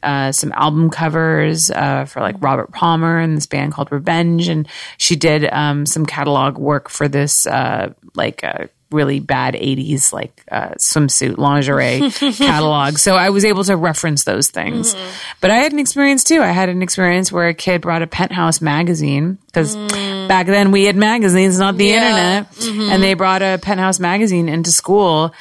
uh, some album covers uh, for like Robert Palmer and this band called Revenge, and she did um, some catalog work for this uh, like. Uh, really bad 80s like uh, swimsuit lingerie catalog so i was able to reference those things Mm-hmm. but i had an experience too i had an experience where a kid brought a penthouse magazine because back then we had magazines not the Mm. Yeah. Mm-hmm. internet and they brought a penthouse magazine into school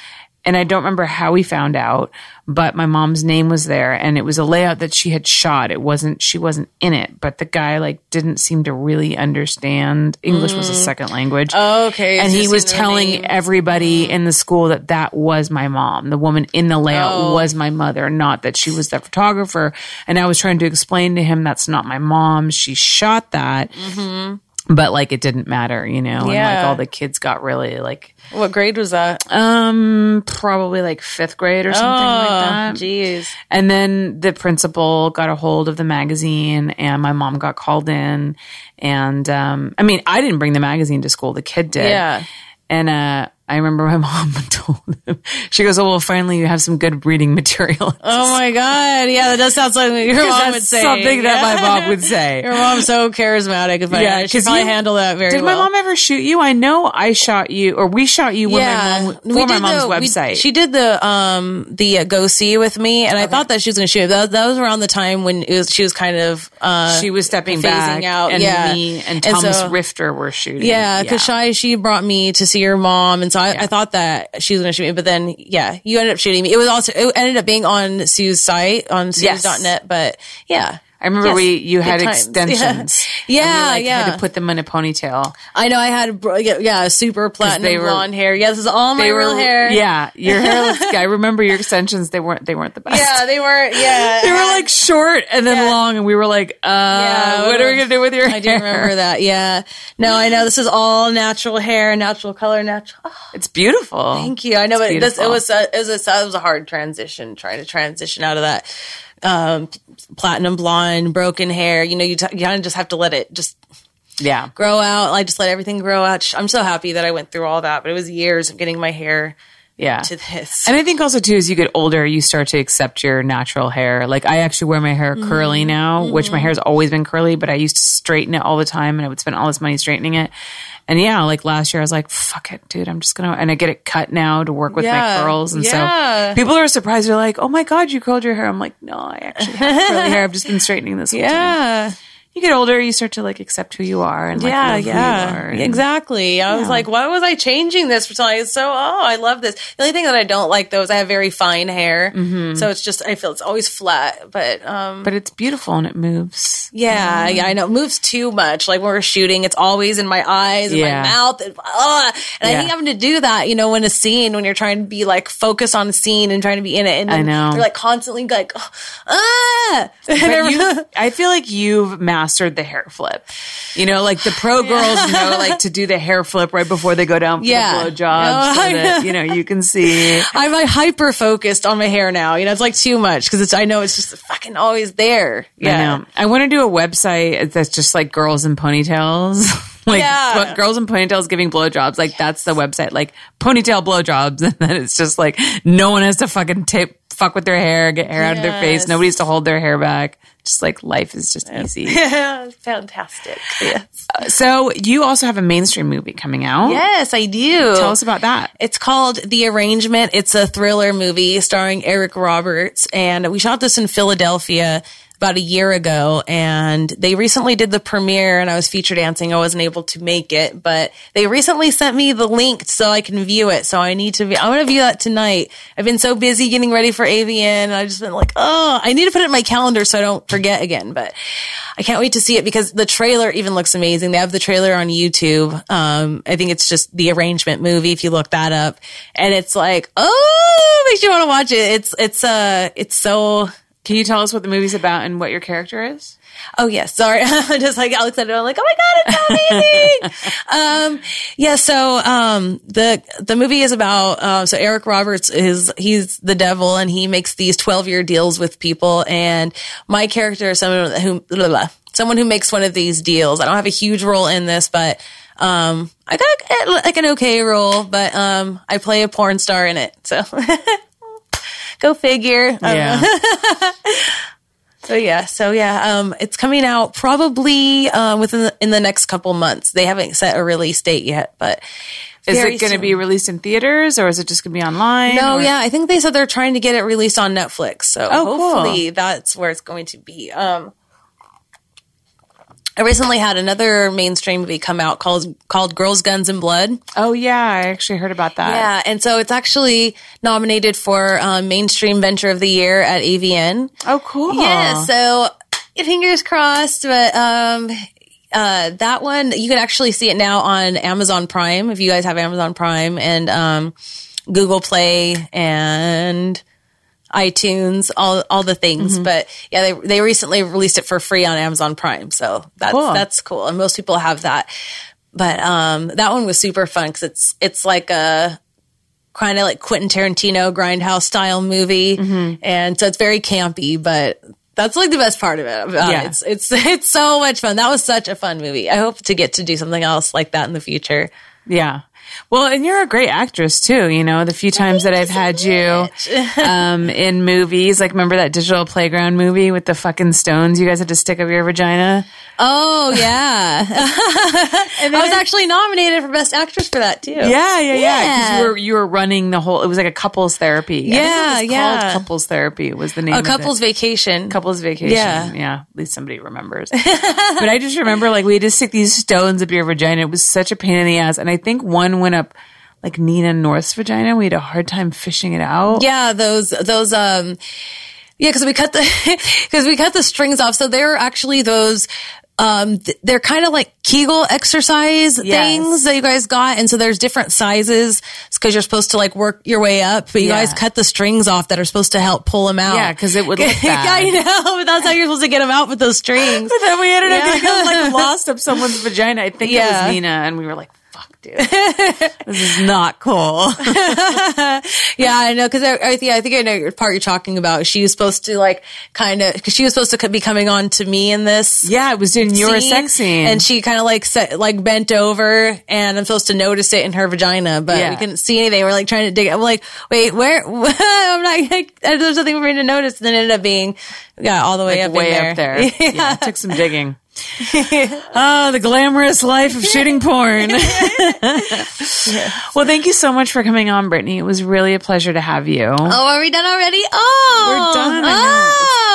and i don't remember how we found out but my mom's name was there and it was a layout that she had shot. It wasn't she wasn't in it but the guy like didn't seem to really understand english was a second language. Mm. Okay, and he was telling everybody in the school that that was my mom. The woman in the layout Oh. was my mother not that she was the photographer. And i was trying to explain to him that's not my mom. She shot that but like it didn't matter you know and like. All the kids got really like What grade was that? um probably like fifth grade or something like that Jeez. and then the principal got a hold of the magazine and my mom got called in and um I mean I didn't bring the magazine to school the kid did Yeah. and uh I remember my mom told him she goes oh well finally you have some good reading material Oh my god. Yeah, that does sound like your mom would say. something that my mom would say Your mom's so charismatic. If Yeah, I, she 'cause probably you- handle that very well. did well. my mom ever shoot you I know I shot you or we shot you when my mom for We my mom's the- we- website she did the um the uh, go see with me, and I thought that she was going to shoot. That, that was around the time when it was, she was kind of uh she was stepping back out, and yeah. me and And Thomas so- Rifter were shooting Yeah, because Shy she brought me to see your mom, and so I, I thought that she was going to shoot me, but then yeah, you ended up shooting me. It was also it ended up being on Suze's site on Yes. Suze.net, but yeah. I remember Yes, we you had times. extensions. Yeah, we, like, yeah. Had to put them in a ponytail. I know I had yeah, yeah super platinum were- blonde hair. Yeah, this is all my They real hair. Yeah, your hair looks. I remember your extensions. They weren't. They weren't the best. yeah, they weren't. Yeah, they were like short and then Yeah. long, and we were like, uh, Yeah, what are we gonna do with your hair? I do remember that. Yeah. No, I know this is all natural hair, natural color, natural. Oh, It's beautiful. thank you. I know, It's but this it was a, it was a it was a hard transition trying to transition out of that um, platinum blonde, broken hair. You know, you, t- you kind of just have to let it just Yeah, grow out. I just let everything grow out. I'm so happy that I went through all that, but it was years of getting my hair yeah. to this. And I think also too, as you get older, you start to accept your natural hair. Like I actually wear my hair curly mm-hmm. now, which my mm-hmm. hair's always been curly, but I used to straighten it all the time, and I would spend all this money straightening it. And yeah, like last year, I was like, "Fuck it, dude! I'm just gonna." And I get it cut now to work with Yeah. my curls, and Yeah. so people are surprised. They're like, "Oh my god, you curled your hair!" I'm like, "No, I actually have curly hair. I've just been straightening this." whole time." Yeah. You get older, you start to like accept who you are and like yeah, love who you yeah, are. And- exactly. I was like, why was I changing this for something? It's so, oh, I love this. The only thing that I don't like though is I have very fine hair, Mm-hmm. so it's just I feel it's always flat. But um, But it's beautiful and it moves. yeah, yeah, I know it moves too much. Like when we're shooting, it's always in my eyes and Yeah. my mouth, and, uh, and I think having to do that, you know, in a scene when you're trying to be like focused on a scene and trying to be in it, and I know you're like constantly like, oh, ah, you, I feel like you've mastered the hair flip. You know, like the pro girls know like to do the hair flip right before they go down for Yeah. the blowjob, No, so that know. you know you can see. I'm like hyper focused on my hair now. You know, it's like too much because it's I know it's just fucking always there. I. I want to do a website that's just like girls in ponytails. like Yeah. girls in ponytails giving blowjobs. Like that's the website. Like ponytail blowjobs, and then it's just like no one has to fucking tape fuck with their hair, get hair out of their face. Yes. Nobody has to hold their hair back. Just like life is just easy. Yeah, fantastic. Yes. Uh, so you also have a mainstream movie coming out. Yes, I do. Tell us about that. It's called The Arrangement. It's a thriller movie starring Eric Roberts, and we shot this in Philadelphia about a year ago. And they recently did the premiere, and I was feature dancing. I wasn't able to make it, but they recently sent me the link so I can view it. So I need to. View, I'm going to view that tonight. I've been so busy getting ready for AVN, I've just been like, oh, I need to put it in my calendar so I don't forget again. But I can't wait to see it because the trailer even looks amazing. They have the trailer on YouTube. Um, I think it's just the arrangement movie if you look that up. And it's like, oh, makes you want to watch it. It's, it's, uh, it's so Can you tell us what the movie's about and what your character is? Oh yes, sorry. I'm just like all excited. I'm like, oh my god, it's so amazing. um, yeah. So um, the the movie is about uh, so Eric Roberts is he's the devil and he makes these 12 year deals with people. And my character is someone who blah, blah, someone who makes one of these deals. I don't have a huge role in this, but um, I got like an okay role. But um, I play a porn star in it. So go figure. Yeah. So yeah, so yeah, um, it's coming out probably uh, within the, in the next couple months. They haven't set a release date yet, but Is it going to be released in theaters or is it just going to be online? No, or- yeah, I think they said they're trying to get it released on Netflix. So Oh, cool. hopefully that's where it's going to be. Um, I recently had another mainstream movie come out called called Girls, Guns, and Blood. Oh, yeah. I actually heard about that. Yeah, and so it's actually nominated for um, Mainstream Venture of the Year at AVN. Oh, cool. Yeah, so fingers crossed, but um uh that one you can actually see it now on Amazon Prime if you guys have Amazon Prime and um Google Play and iTunes, all all the things. Mm-hmm. But yeah, they they recently released it for free on Amazon Prime. So that's Cool. that's cool. And most people have that. But um that one was super fun cuz it's it's like a kind of like Quentin Tarantino grindhouse style movie. Mm-hmm. And so it's very campy, but that's like the best part of it. about Yeah. It's it's it's so much fun. That was such a fun movie. I hope to get to do something else like that in the future. Yeah. Well, and you're a great actress too. You know, the few times that I've had you um, in movies, like remember that digital playground movie with the fucking stones you guys had to stick up your vagina? Oh yeah, I was actually nominated for best actress for that too. Yeah, yeah, yeah. Yeah. You were you were running the whole. It was like a couples therapy. I think Yeah, it was yeah. Called couples therapy was the name. a couple's vacation. couples vacation. Yeah. yeah. At least somebody remembers. but I just remember like we had to stick these stones up your vagina. It was such a pain in the ass, and I think one went up like Nina North's vagina. We had a hard time fishing it out. Yeah, those those um yeah, because we cut the because we cut the strings off. So they're actually those um th- they're kind of like Kegel exercise Yes. things that you guys got, and so there's different sizes because you're supposed to like work your way up, but you Yeah. guys cut the strings off that are supposed to help pull them out. Yeah, because it would look I know, but that's how you're supposed to get them out with those strings. But then we ended up Yeah. getting like lost up someone's vagina. I think it was Nina, and we were like, "Fuck, dude, this is not cool." Yeah, I know because I, I think I think I know your part you're talking about. She was supposed to like kind of because she was supposed to be coming on to me in this. yeah, it was in your scene, sex scene, and she kind of like set, like bent over, and I'm supposed to notice it in her vagina, but Yeah. we couldn't see anything. We're like trying to dig. it. I'm like, wait, where? I'm not. Like, there's nothing for me to notice. And then it ended up being, yeah, all the way up, in way there. up there. Yeah. it took some digging. Oh, the glamorous life of shooting porn. Well, thank you so much for coming on, Britney. It was really a pleasure to have you. Oh, are we done already? Oh, We're done. I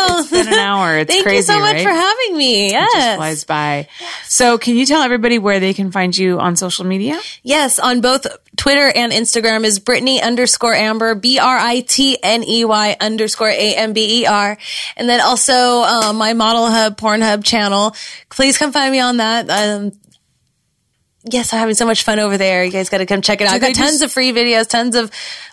know. It's been an hour. It's Thank crazy, you so much right? for having me. It Yes. just flies by. So, can you tell everybody where they can find you on social media? Yes, on both Twitter and Instagram is Britney underscore Amber, B R I T N E Y underscore A M B E R. And then also uh, my Model Hub Pornhub channel. Please come find me on that. Um, yes, I'm having so much fun over there. You guys got to come check it out. I've got tons just- of free videos, tons of.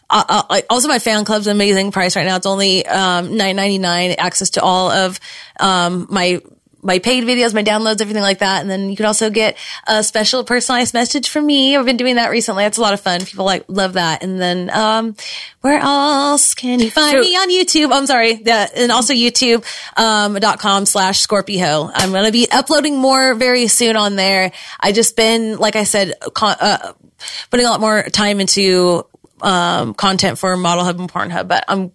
Uh, uh, also, my fan club's amazing price right now. It's only um, nine ninety nine. Access to all of um, my my paid videos, my downloads, everything like that. And then you can also get a special personalized message from me. I've been doing that recently. That's a lot of fun. People like love that. And then um, where else can you find So- me on YouTube? I'm sorry, yeah, and also YouTube um, dot com slash Scorpio. I'm going to be uploading more very soon on there. I just been like I said, con- uh, putting a lot more time into um, content for Model Hub and Pornhub, but I'm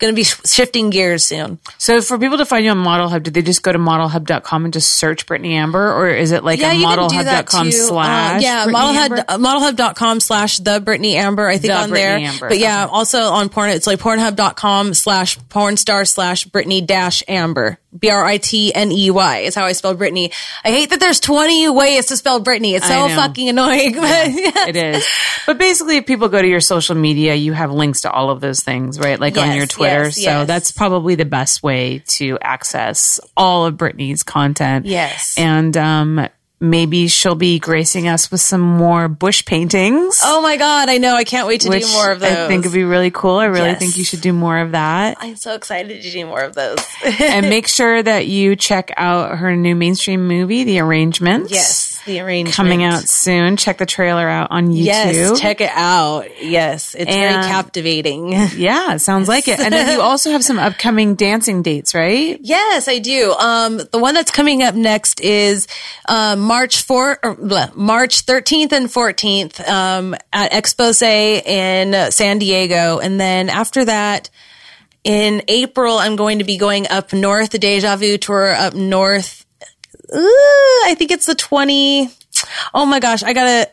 going to be shifting gears soon. So, for people to find you on Model Hub, did they just go to modelhub.com and just search Britney Amber, or is it like a you can modelhub.com slash? Uh, yeah, modelhub, uh, modelhub.com slash the Britney Amber, I think The on Britney there. Amber, But yeah, okay. also on porn, it's like pornhub.com slash pornstar slash Britney dash Amber. B-R-I-T-N-E-Y is how I spell Britney. I hate that there's 20 ways to spell Brittany. It's so fucking annoying. But it is. But basically, if people go to your social media, you have links to all of those things, right? Like on your Twitter. Yes, so yes. that's probably the best way to access all of Britney's content. Yes. And um, maybe she'll be gracing us with some more bush paintings. Oh my god, I know. I can't wait to do more of those. I think it'd be really cool. I really Yes. think you should do more of that. I'm so excited to do more of those. and make sure that you check out her new mainstream movie, The Arrangements. yes, the arrangement Coming out soon. Check the trailer out on YouTube. Yes, check it out. Yes, it's very captivating. yeah, it sounds like it. And then you also have some upcoming dancing dates, right? Yes, I do. Um, the one that's coming up next is um, March four, or, bleh, March thirteenth and fourteenth um, at Expose in San Diego, and then after that, in April, I'm going to be going up north. The Deja Vu tour up north. Ooh, I think it's the twenty. Oh my gosh, I gotta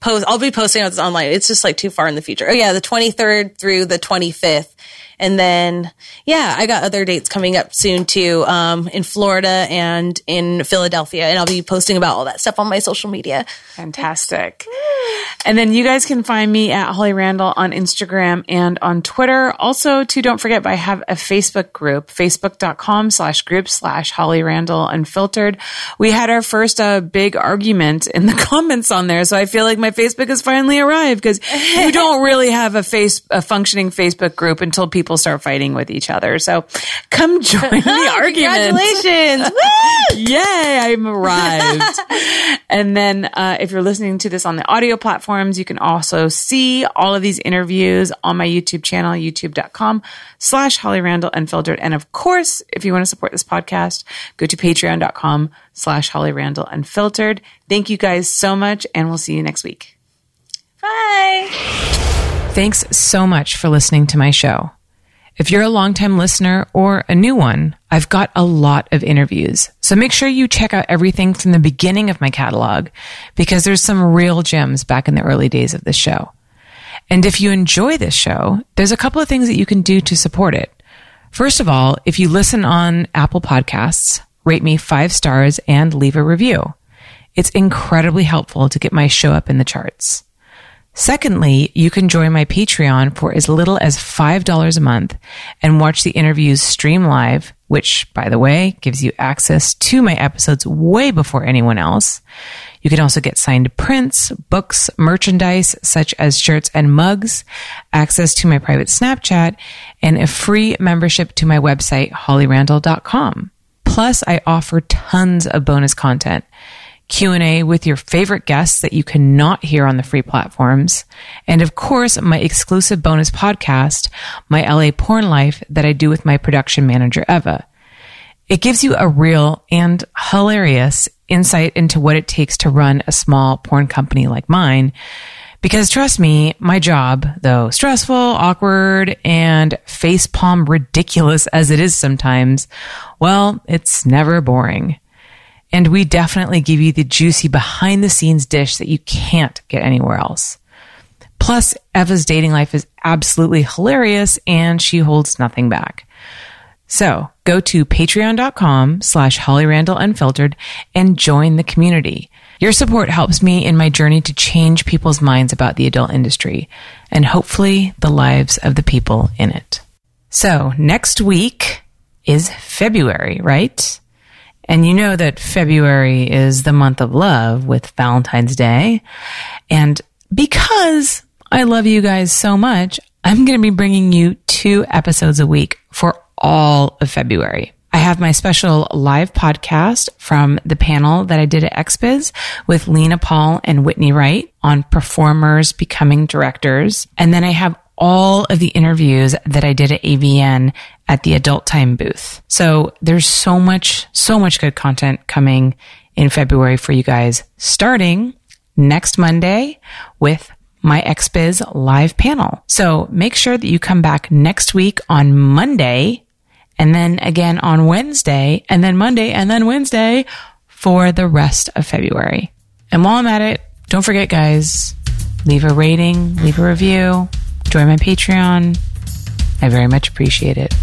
post. I'll be posting this online. It's just like too far in the future. Oh yeah, the 23rd through the 25th. And then, yeah, I got other dates coming up soon too, um, in Florida and in Philadelphia. And I'll be posting about all that stuff on my social media. Fantastic. And then you guys can find me at Holly Randall on Instagram and on Twitter. Also, too, don't forget, I have a Facebook group, facebook.com slash group slash Holly Randall Unfiltered. We had our first uh, big argument in the comments on there. So I feel like my Facebook has finally arrived because you don't really have a face, a functioning Facebook group until people start fighting with each other. So come join the argument. Congratulations! Yay, I'm arrived. and then uh, if you're listening to this on the audio platforms, you can also see all of these interviews on my YouTube channel, youtube.com slash Holly Randall Unfiltered. And of course, if you want to support this podcast, go to patreon.com slash Holly Randall Unfiltered. Thank you guys so much, and we'll see you next week. Bye. Thanks so much for listening to my show. If you're a longtime listener or a new one, I've got a lot of interviews. So make sure you check out everything from the beginning of my catalog because there's some real gems back in the early days of the show. And if you enjoy this show, there's a couple of things that you can do to support it. First of all, if you listen on Apple Podcasts, rate me five stars and leave a review. It's incredibly helpful to get my show up in the charts. Secondly, you can join my Patreon for as little as $5 a month and watch the interviews stream live, which, by the way, gives you access to my episodes way before anyone else. You can also get signed prints, books, merchandise, such as shirts and mugs, access to my private Snapchat, and a free membership to my website, hollyrandall.com. Plus, I offer tons of bonus content. Q&A with your favorite guests that you cannot hear on the free platforms. And of course, my exclusive bonus podcast, My LA Porn Life that I do with my production manager, Eva. It gives you a real and hilarious insight into what it takes to run a small porn company like mine. Because trust me, my job, though stressful, awkward, and facepalm ridiculous as it is sometimes, well, it's never boring. And we definitely give you the juicy behind the scenes dish that you can't get anywhere else. Plus, Eva's dating life is absolutely hilarious and she holds nothing back. So go to patreon.com slash Holly Randall Unfiltered and join the community. Your support helps me in my journey to change people's minds about the adult industry and hopefully the lives of the people in it. So next week is February, right? And you know that February is the month of love with Valentine's Day. And because I love you guys so much, I'm going to be bringing you two episodes a week for all of February. I have my special live podcast from the panel that I did at XBiz with Lena Paul and Whitney Wright on performers becoming directors. And then I have all of the interviews that I did at AVN at the adult time booth. So there's so much, so much good content coming in February for you guys, starting next Monday with my XBiz live panel. So make sure that you come back next week on Monday and then again on Wednesday and then Monday and then Wednesday for the rest of February. And while I'm at it, don't forget guys, leave a rating, leave a review, join my Patreon. I very much appreciate it.